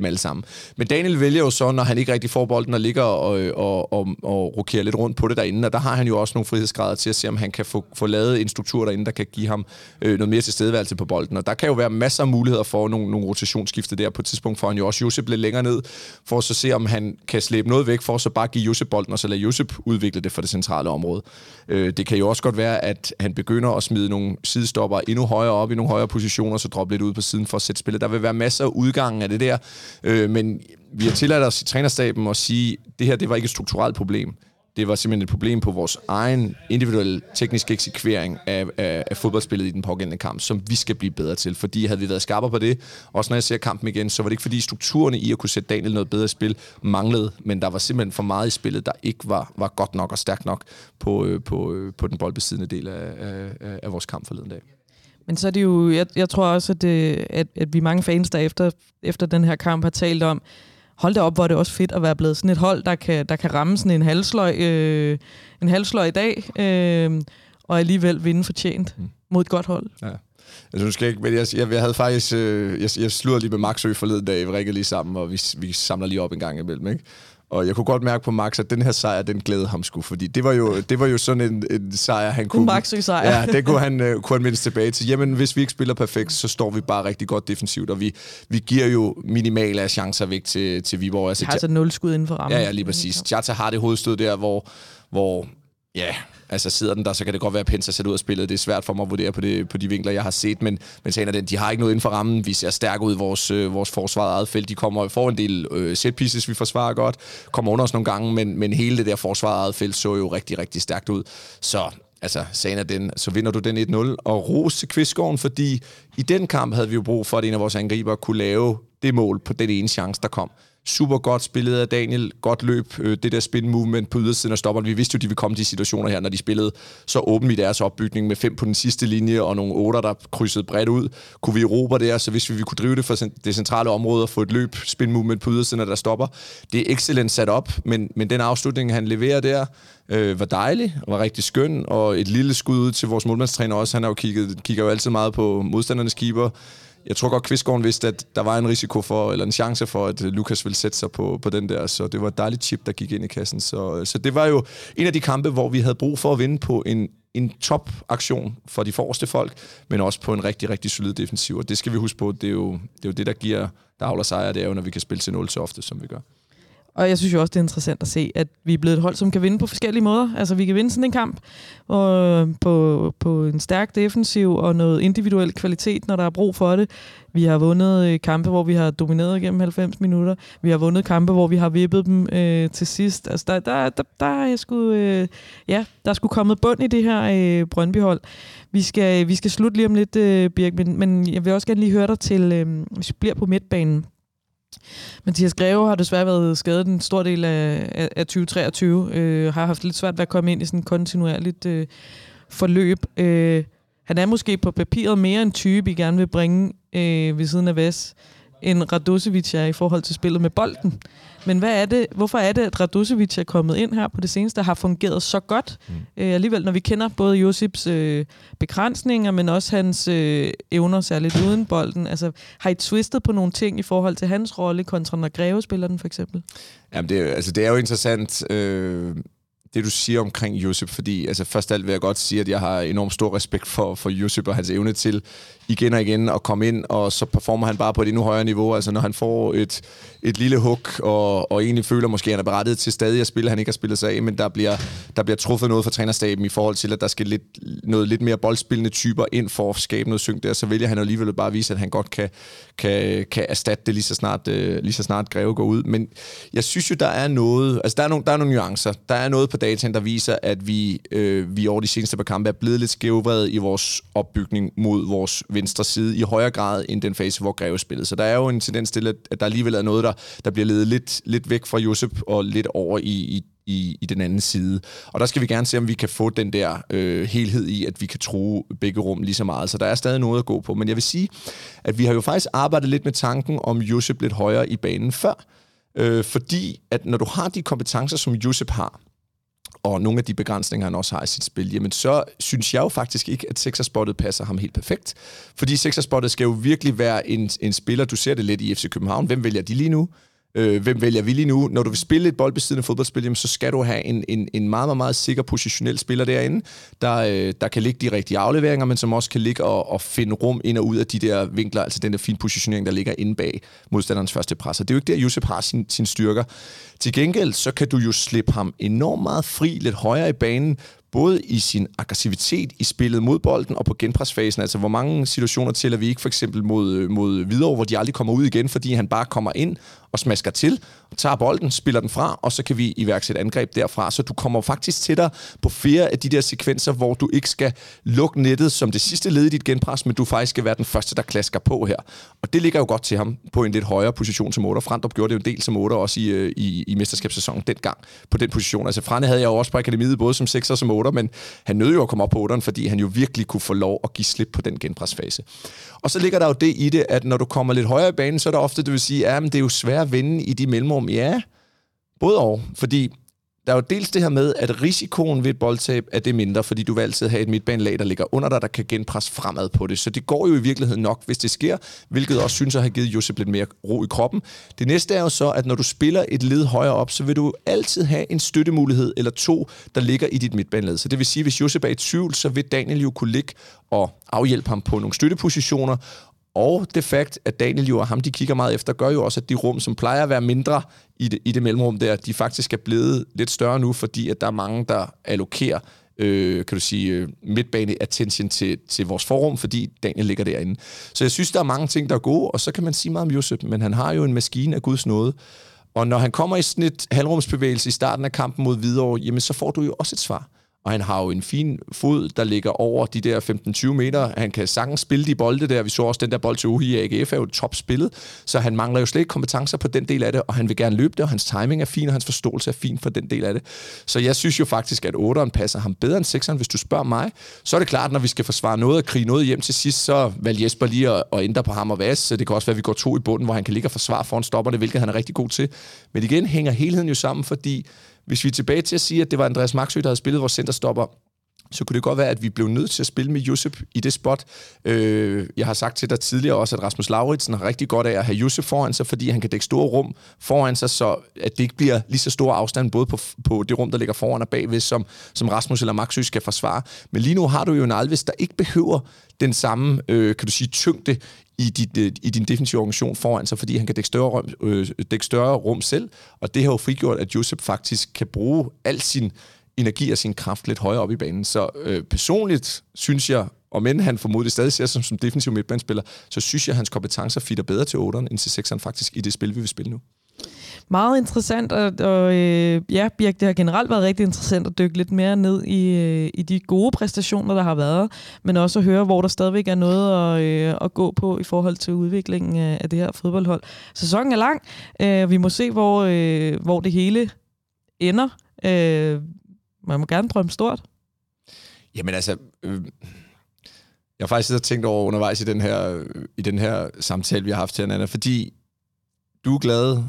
dem alle sammen. Men Daniel vælger jo så, når han ikke rigtig får bolden og ligger og, øh, og, og, og rokerer lidt rundt på det derinde, og der har han jo også nogle frihedsgrader til at se, om han kan få, få lavet en struktur derinde, der kan give ham øh, noget mere tilstedeværelse på bolden. Og der kan jo være masser af muligheder for nogle, nogle rotationsskifte der. På et tidspunkt for han jo også Josep lidt længere ned, for at så se, om han kan slæbe noget væk, for at så bare give Josep bolden, og så lade Josep udvikle det for det centrale område. Øh, det kan jo også godt være, at han begynder at smide nogle sidestopper endnu højere op i nogle højere positioner, så droppe lidt ud på siden for at sætte spillet. Der vil være masser af udgangen af det der, Øh, men vi har tilladt os i trænerstaben at sige, at det her det var ikke et strukturelt problem. det var simpelthen et problem på vores egen individuelle tekniske eksekvering af, af, af fodboldspillet i den pågældende kamp, som vi skal blive bedre til. Fordi havde vi været skarpere på det, også når jeg ser kampen igen, så var det ikke fordi strukturerne i at kunne sætte Daniel noget bedre i spil manglede, men der var simpelthen for meget i spillet, der ikke var, var godt nok og stærkt nok på, øh, på, øh, på den boldbesiddende del af, af, af vores kamp forleden dag. Men så er det jo, jeg, jeg tror også, at, det, at, at vi mange fans, der efter, efter den her kamp har talt om, hold da op, hvor er det også fedt at være blevet sådan et hold, der kan, der kan ramme sådan en halvsløg, øh, en halvsløg i dag, øh, og alligevel vinde fortjent mm. mod et godt hold. Ja. Altså, nu skal jeg ikke, men jeg, jeg, jeg havde faktisk, øh, jeg, jeg sludrede lige med Maxø forleden dag, vi rækker lige sammen, og vi, vi samler lige op en gang imellem, ikke? Og jeg kunne godt mærke på Max, at den her sejr, den glædede ham sgu, fordi det var jo, det var jo sådan en, en sejr, han kunne... En sejr. Ja, det kunne han, uh, kunne han mindst tilbage til. Jamen, hvis vi ikke spiller perfekt, så står vi bare rigtig godt defensivt, og vi, vi giver jo minimale af chancer væk til, til Viborg. Altså, har altså nul skud inden for rammen. Ja, ja, lige præcis. Tjata har det hovedstød der, hvor, hvor ja, Altså sidder den der, så kan det godt være, at Pence er sat ud af spillet. Det er svært for mig at vurdere på, det, på de vinkler, jeg har set, men, men sagen er den, de har ikke noget inden for rammen. Vi ser stærke ud i vores, øh, vores forsvar eget felt. De kommer for en del øh, set pieces, vi forsvarer godt, kommer under os nogle gange, men, men hele det der forsvar eget felt så jo rigtig, rigtig stærkt ud. Så altså, sagen er den, så vinder du den 1-0. Og ros til Kvistgården, fordi i den kamp havde vi jo brug for, at en af vores angriber kunne lave det mål på den ene chance, der kom super godt spillet af Daniel, godt løb, øh, det der spin movement på ydersiden af stopperen. Vi vidste jo, de ville komme de situationer her, når de spillede så åbent i deres opbygning med fem på den sidste linje og nogle otter, der krydsede bredt ud. Kunne vi erobre der, så hvis vi, vi kunne drive det for det centrale område og få et løb, spin movement på ydersiden af der stopper. Det er excellent sat op, men, men den afslutning, han leverer der, øh, var dejlig, var rigtig skøn, og et lille skud ud til vores målmandstræner også. Han har jo kigget, kigger jo altid meget på modstandernes keeper jeg tror godt, Kvistgården vidste, at der var en risiko for, eller en chance for, at øh, Lukas ville sætte sig på, på den der, så det var et dejligt chip, der gik ind i kassen. Så, øh, så det var jo en af de kampe, hvor vi havde brug for at vinde på en, en top-aktion for de forreste folk, men også på en rigtig, rigtig solid defensiv. Og det skal vi huske på, det er jo det, er jo det der giver, der afler sejre, det er jo, når vi kan spille til 0 så ofte, som vi gør. Og jeg synes jo også, det er interessant at se, at vi er blevet et hold, som kan vinde på forskellige måder. Altså, vi kan vinde sådan en kamp og på, på en stærk defensiv og noget individuel kvalitet, når der er brug for det. Vi har vundet øh, kampe, hvor vi har domineret gennem 90 minutter. Vi har vundet kampe, hvor vi har vippet dem øh, til sidst. Altså, der, der, der, der er sgu, øh, ja, der er sgu kommet bund i det her øh, Brøndby-hold. Vi skal, vi skal slutte lige om lidt, øh, Birk, men, men jeg vil også gerne lige høre dig til, øh, hvis vi bliver på midtbanen. Mathias Greve har desværre været skadet en stor del af, af, af 2023. Øh, har haft lidt svært ved at komme ind i sådan et kontinuerligt øh, forløb. Øh, han er måske på papiret mere en type, I gerne vil bringe øh, ved siden af Ves, end Radosevic er i forhold til spillet med bolden. Men hvad er det, hvorfor er det, at Radosevic er kommet ind her på det seneste, har fungeret så godt? Mm. Øh, alligevel, når vi kender både Josips øh, begrænsninger, men også hans øh, evner, særligt uden bolden. Altså, har I twistet på nogle ting i forhold til hans rolle kontra når Greve spiller den, for eksempel? Jamen, det, er, altså, det er jo interessant. Øh det, du siger omkring Josep, fordi altså, først alt vil jeg godt sige, at jeg har enormt stor respekt for, for Josep og hans evne til igen og igen og komme ind, og så performer han bare på et endnu højere niveau. Altså når han får et, et lille hook, og, og egentlig føler måske, at han er berettiget til stadig at spille, han ikke har spillet sig af, men der bliver, der bliver truffet noget fra trænerstaben i forhold til, at der skal lidt, noget lidt mere boldspillende typer ind for at skabe noget synk der, så vælger han alligevel bare at vise, at han godt kan, kan, kan erstatte det lige så snart, øh, lige så snart Greve går ud. Men jeg synes jo, der er noget, altså der er nogle, der er nogle nuancer. Der er noget på dataen, der viser, at vi, øh, vi over de seneste par kampe er blevet lidt skævvredet i vores opbygning mod vores venstre side i højere grad end den fase, hvor Greve spillede. Så der er jo en tendens til, at der alligevel er noget, der, der bliver ledet lidt, lidt væk fra Josep og lidt over i, i i, i den anden side. Og der skal vi gerne se, om vi kan få den der øh, helhed i, at vi kan true begge rum lige så meget. Så der er stadig noget at gå på. Men jeg vil sige, at vi har jo faktisk arbejdet lidt med tanken om Josep lidt højere i banen før. Øh, fordi at når du har de kompetencer, som Josep har, og nogle af de begrænsninger, han også har i sit spil, jamen så synes jeg jo faktisk ikke, at sekserspottet passer ham helt perfekt. Fordi sekserspottet skal jo virkelig være en, en spiller, du ser det lidt i FC København. Hvem vælger de lige nu? øh, hvem vælger vi lige nu? Når du vil spille et boldbesiddende fodboldspil, jamen, så skal du have en, en, en meget, meget, meget sikker positionel spiller derinde, der, øh, der kan ligge de rigtige afleveringer, men som også kan ligge og, og finde rum ind og ud af de der vinkler, altså den der fine positionering, der ligger inde bag modstanderens første pres. Og det er jo ikke der, Josep har sin, sin styrker. Til gengæld, så kan du jo slippe ham enormt meget fri, lidt højere i banen, både i sin aggressivitet i spillet mod bolden og på genpresfasen. Altså, hvor mange situationer tæller vi ikke for eksempel mod, mod Hvidovre, hvor de aldrig kommer ud igen, fordi han bare kommer ind og smasker til, tager bolden, spiller den fra, og så kan vi iværksætte angreb derfra. Så du kommer faktisk til dig på flere af de der sekvenser, hvor du ikke skal lukke nettet som det sidste led i dit genpres, men du faktisk skal være den første, der klasker på her. Og det ligger jo godt til ham på en lidt højere position som 8. Frandrup gjorde det jo en del som 8 også i, øh, i, i mesterskabssæsonen dengang på den position. Altså Frane havde jeg jo også på akademiet, både som 6 og som 8, men han nød jo at komme op på 8'eren, fordi han jo virkelig kunne få lov at give slip på den genpresfase. Og så ligger der jo det i det, at når du kommer lidt højere i banen, så er der ofte, du vil sige, at det er jo svært at vinde i de mellemrum. Ja, både og. Fordi der er jo dels det her med, at risikoen ved et boldtab er det mindre, fordi du vil altid have et midtbanelag, der ligger under dig, der kan genpresse fremad på det. Så det går jo i virkeligheden nok, hvis det sker, hvilket også synes at have givet Josep lidt mere ro i kroppen. Det næste er jo så, at når du spiller et led højere op, så vil du altid have en støttemulighed eller to, der ligger i dit midtbaneled. Så det vil sige, hvis Josep er i tvivl, så vil Daniel jo kunne ligge og afhjælpe ham på nogle støttepositioner, og det fakt, at Daniel jo og ham, de kigger meget efter, gør jo også, at de rum, som plejer at være mindre i det, i det mellemrum der, de faktisk er blevet lidt større nu, fordi at der er mange, der allokerer øh, kan du sige, øh, midtbane attention til, til vores forum, fordi Daniel ligger derinde. Så jeg synes, der er mange ting, der er gode, og så kan man sige meget om Josep, men han har jo en maskine af Guds nåde. Og når han kommer i sådan et halvrumsbevægelse i starten af kampen mod Hvidovre, jamen så får du jo også et svar og han har jo en fin fod, der ligger over de der 15-20 meter. Han kan sagtens spille de bolde der. Vi så også den der bold til Uhi i AGF er jo topspillet, så han mangler jo slet ikke kompetencer på den del af det, og han vil gerne løbe det, og hans timing er fin, og hans forståelse er fin for den del af det. Så jeg synes jo faktisk, at 8'eren passer ham bedre end 6'eren, hvis du spørger mig. Så er det klart, når vi skal forsvare noget og krige noget hjem til sidst, så valg Jesper lige at, at ændre på ham og Vas. Så det kan også være, at vi går to i bunden, hvor han kan ligge og forsvare foran stopperne, hvilket han er rigtig god til. Men igen hænger helheden jo sammen, fordi hvis vi er tilbage til at sige, at det var Andreas Maxø, der havde spillet vores centerstopper, så kunne det godt være, at vi blev nødt til at spille med Josep i det spot. Øh, jeg har sagt til dig tidligere også, at Rasmus Lauritsen har rigtig godt af at have Josep foran sig, fordi han kan dække store rum foran sig, så at det ikke bliver lige så stor afstand både på, på det rum, der ligger foran og bagved, som, som Rasmus eller Maxø skal forsvare. Men lige nu har du jo en Alves, der ikke behøver den samme, øh, kan du sige, tyngde i, dit, øh, i din defensive organisation foran sig, fordi han kan dække større, rum, øh, dække større rum selv, og det har jo frigjort, at Josep faktisk kan bruge al sin energi og sin kraft lidt højere op i banen. Så øh, personligt synes jeg, og men han formodentlig stadig ser som, som defensiv midtbanespiller, så synes jeg, at hans kompetencer fitter bedre til 8'eren end til 6'eren faktisk i det spil, vi vil spille nu. Meget interessant, og, og øh, ja, Birk, det har generelt været rigtig interessant at dykke lidt mere ned i, øh, i de gode præstationer, der har været, men også at høre, hvor der stadigvæk er noget at, øh, at gå på i forhold til udviklingen af, af det her fodboldhold. Sæsonen er lang. Øh, vi må se, hvor, øh, hvor det hele ender. Øh, man må gerne drømme stort. Jamen altså, øh, jeg har faktisk tænkt over undervejs i den her, i den her samtale, vi har haft til hinanden, fordi du er glad,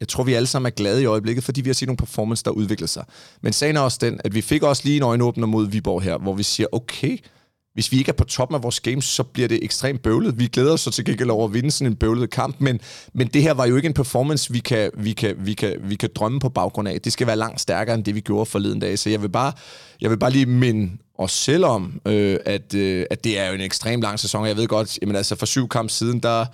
jeg tror, vi alle sammen er glade i øjeblikket, fordi vi har set nogle performance, der udvikler sig. Men sagen er også den, at vi fik også lige en øjenåbner mod Viborg her, hvor vi siger, okay, hvis vi ikke er på toppen af vores games, så bliver det ekstremt bøvlet. Vi glæder os så til gengæld over at vinde sådan en bøvlet kamp, men, men det her var jo ikke en performance, vi kan, vi, kan, vi, kan, vi kan drømme på baggrund af. Det skal være langt stærkere end det, vi gjorde forleden dag. Så jeg vil bare, jeg vil bare lige minde os selv om, øh, at, øh, at det er jo en ekstrem lang sæson. Jeg ved godt, jamen altså for syv kamp siden, der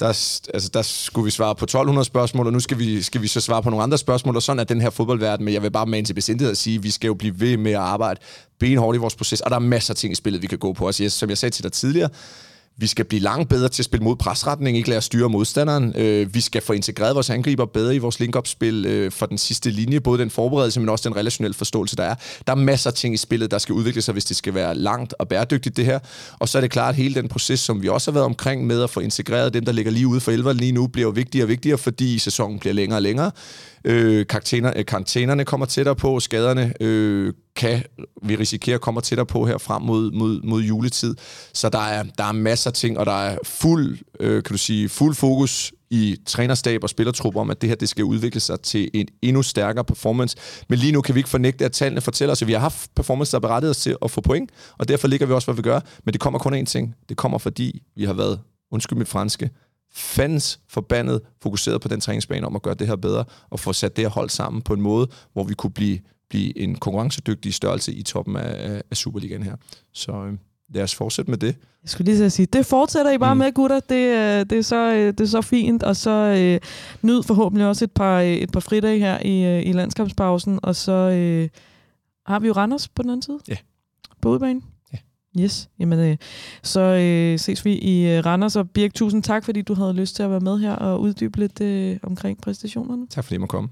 der, altså, der skulle vi svare på 1200 spørgsmål, og nu skal vi, skal vi så svare på nogle andre spørgsmål, og sådan er den her fodboldverden, men jeg vil bare mane til besindighed at sige, at vi skal jo blive ved med at arbejde benhårdt i vores proces, og der er masser af ting i spillet, vi kan gå på. Altså, som jeg sagde til dig tidligere, vi skal blive langt bedre til at spille mod presretning, ikke lade os styre modstanderen. Øh, vi skal få integreret vores angriber bedre i vores link-up-spil øh, for den sidste linje, både den forberedelse, men også den relationelle forståelse, der er. Der er masser af ting i spillet, der skal udvikle sig, hvis det skal være langt og bæredygtigt, det her. Og så er det klart, at hele den proces, som vi også har været omkring med at få integreret dem, der ligger lige ude for 11 lige nu, bliver vigtigere og vigtigere, fordi sæsonen bliver længere og længere. Øh, karantæner, øh, karantænerne kommer tættere på, skaderne øh, kan vi risikere kommer tættere på her frem mod, mod, mod juletid. Så der er, der er masser af ting, og der er fuld, øh, kan du sige, fuld fokus i trænerstab og spillertrupper om, at det her det skal udvikle sig til en endnu stærkere performance. Men lige nu kan vi ikke fornægte, at tallene fortæller os, at vi har haft performance, der berettiget os til at få point, og derfor ligger vi også, hvad vi gør. Men det kommer kun én ting. Det kommer, fordi vi har været, undskyld mit franske, fans forbandet fokuseret på den træningsbane om at gøre det her bedre, og få sat det her hold sammen på en måde, hvor vi kunne blive, blive en konkurrencedygtig størrelse i toppen af, af Superligaen her. Så øh, lad os fortsætte med det. Jeg skulle lige sige, det fortsætter I bare mm. med, gutter. Det, øh, det, er så, øh, det er så fint, og så øh, nyd forhåbentlig også et par, et par fridage her i, i landskampspausen, og så... Øh, har vi jo Randers på den anden side. Ja. På udbanen. Yes, jamen øh, så øh, ses vi i øh, Randers. Og Birk, tusind tak, fordi du havde lyst til at være med her og uddybe lidt øh, omkring præstationerne. Tak fordi jeg må komme.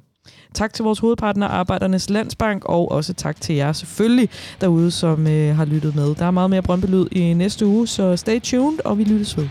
Tak til vores hovedpartner, Arbejdernes Landsbank, og også tak til jer selvfølgelig derude, som øh, har lyttet med. Der er meget mere Brøndby Lyd i næste uge, så stay tuned, og vi lyttes ved.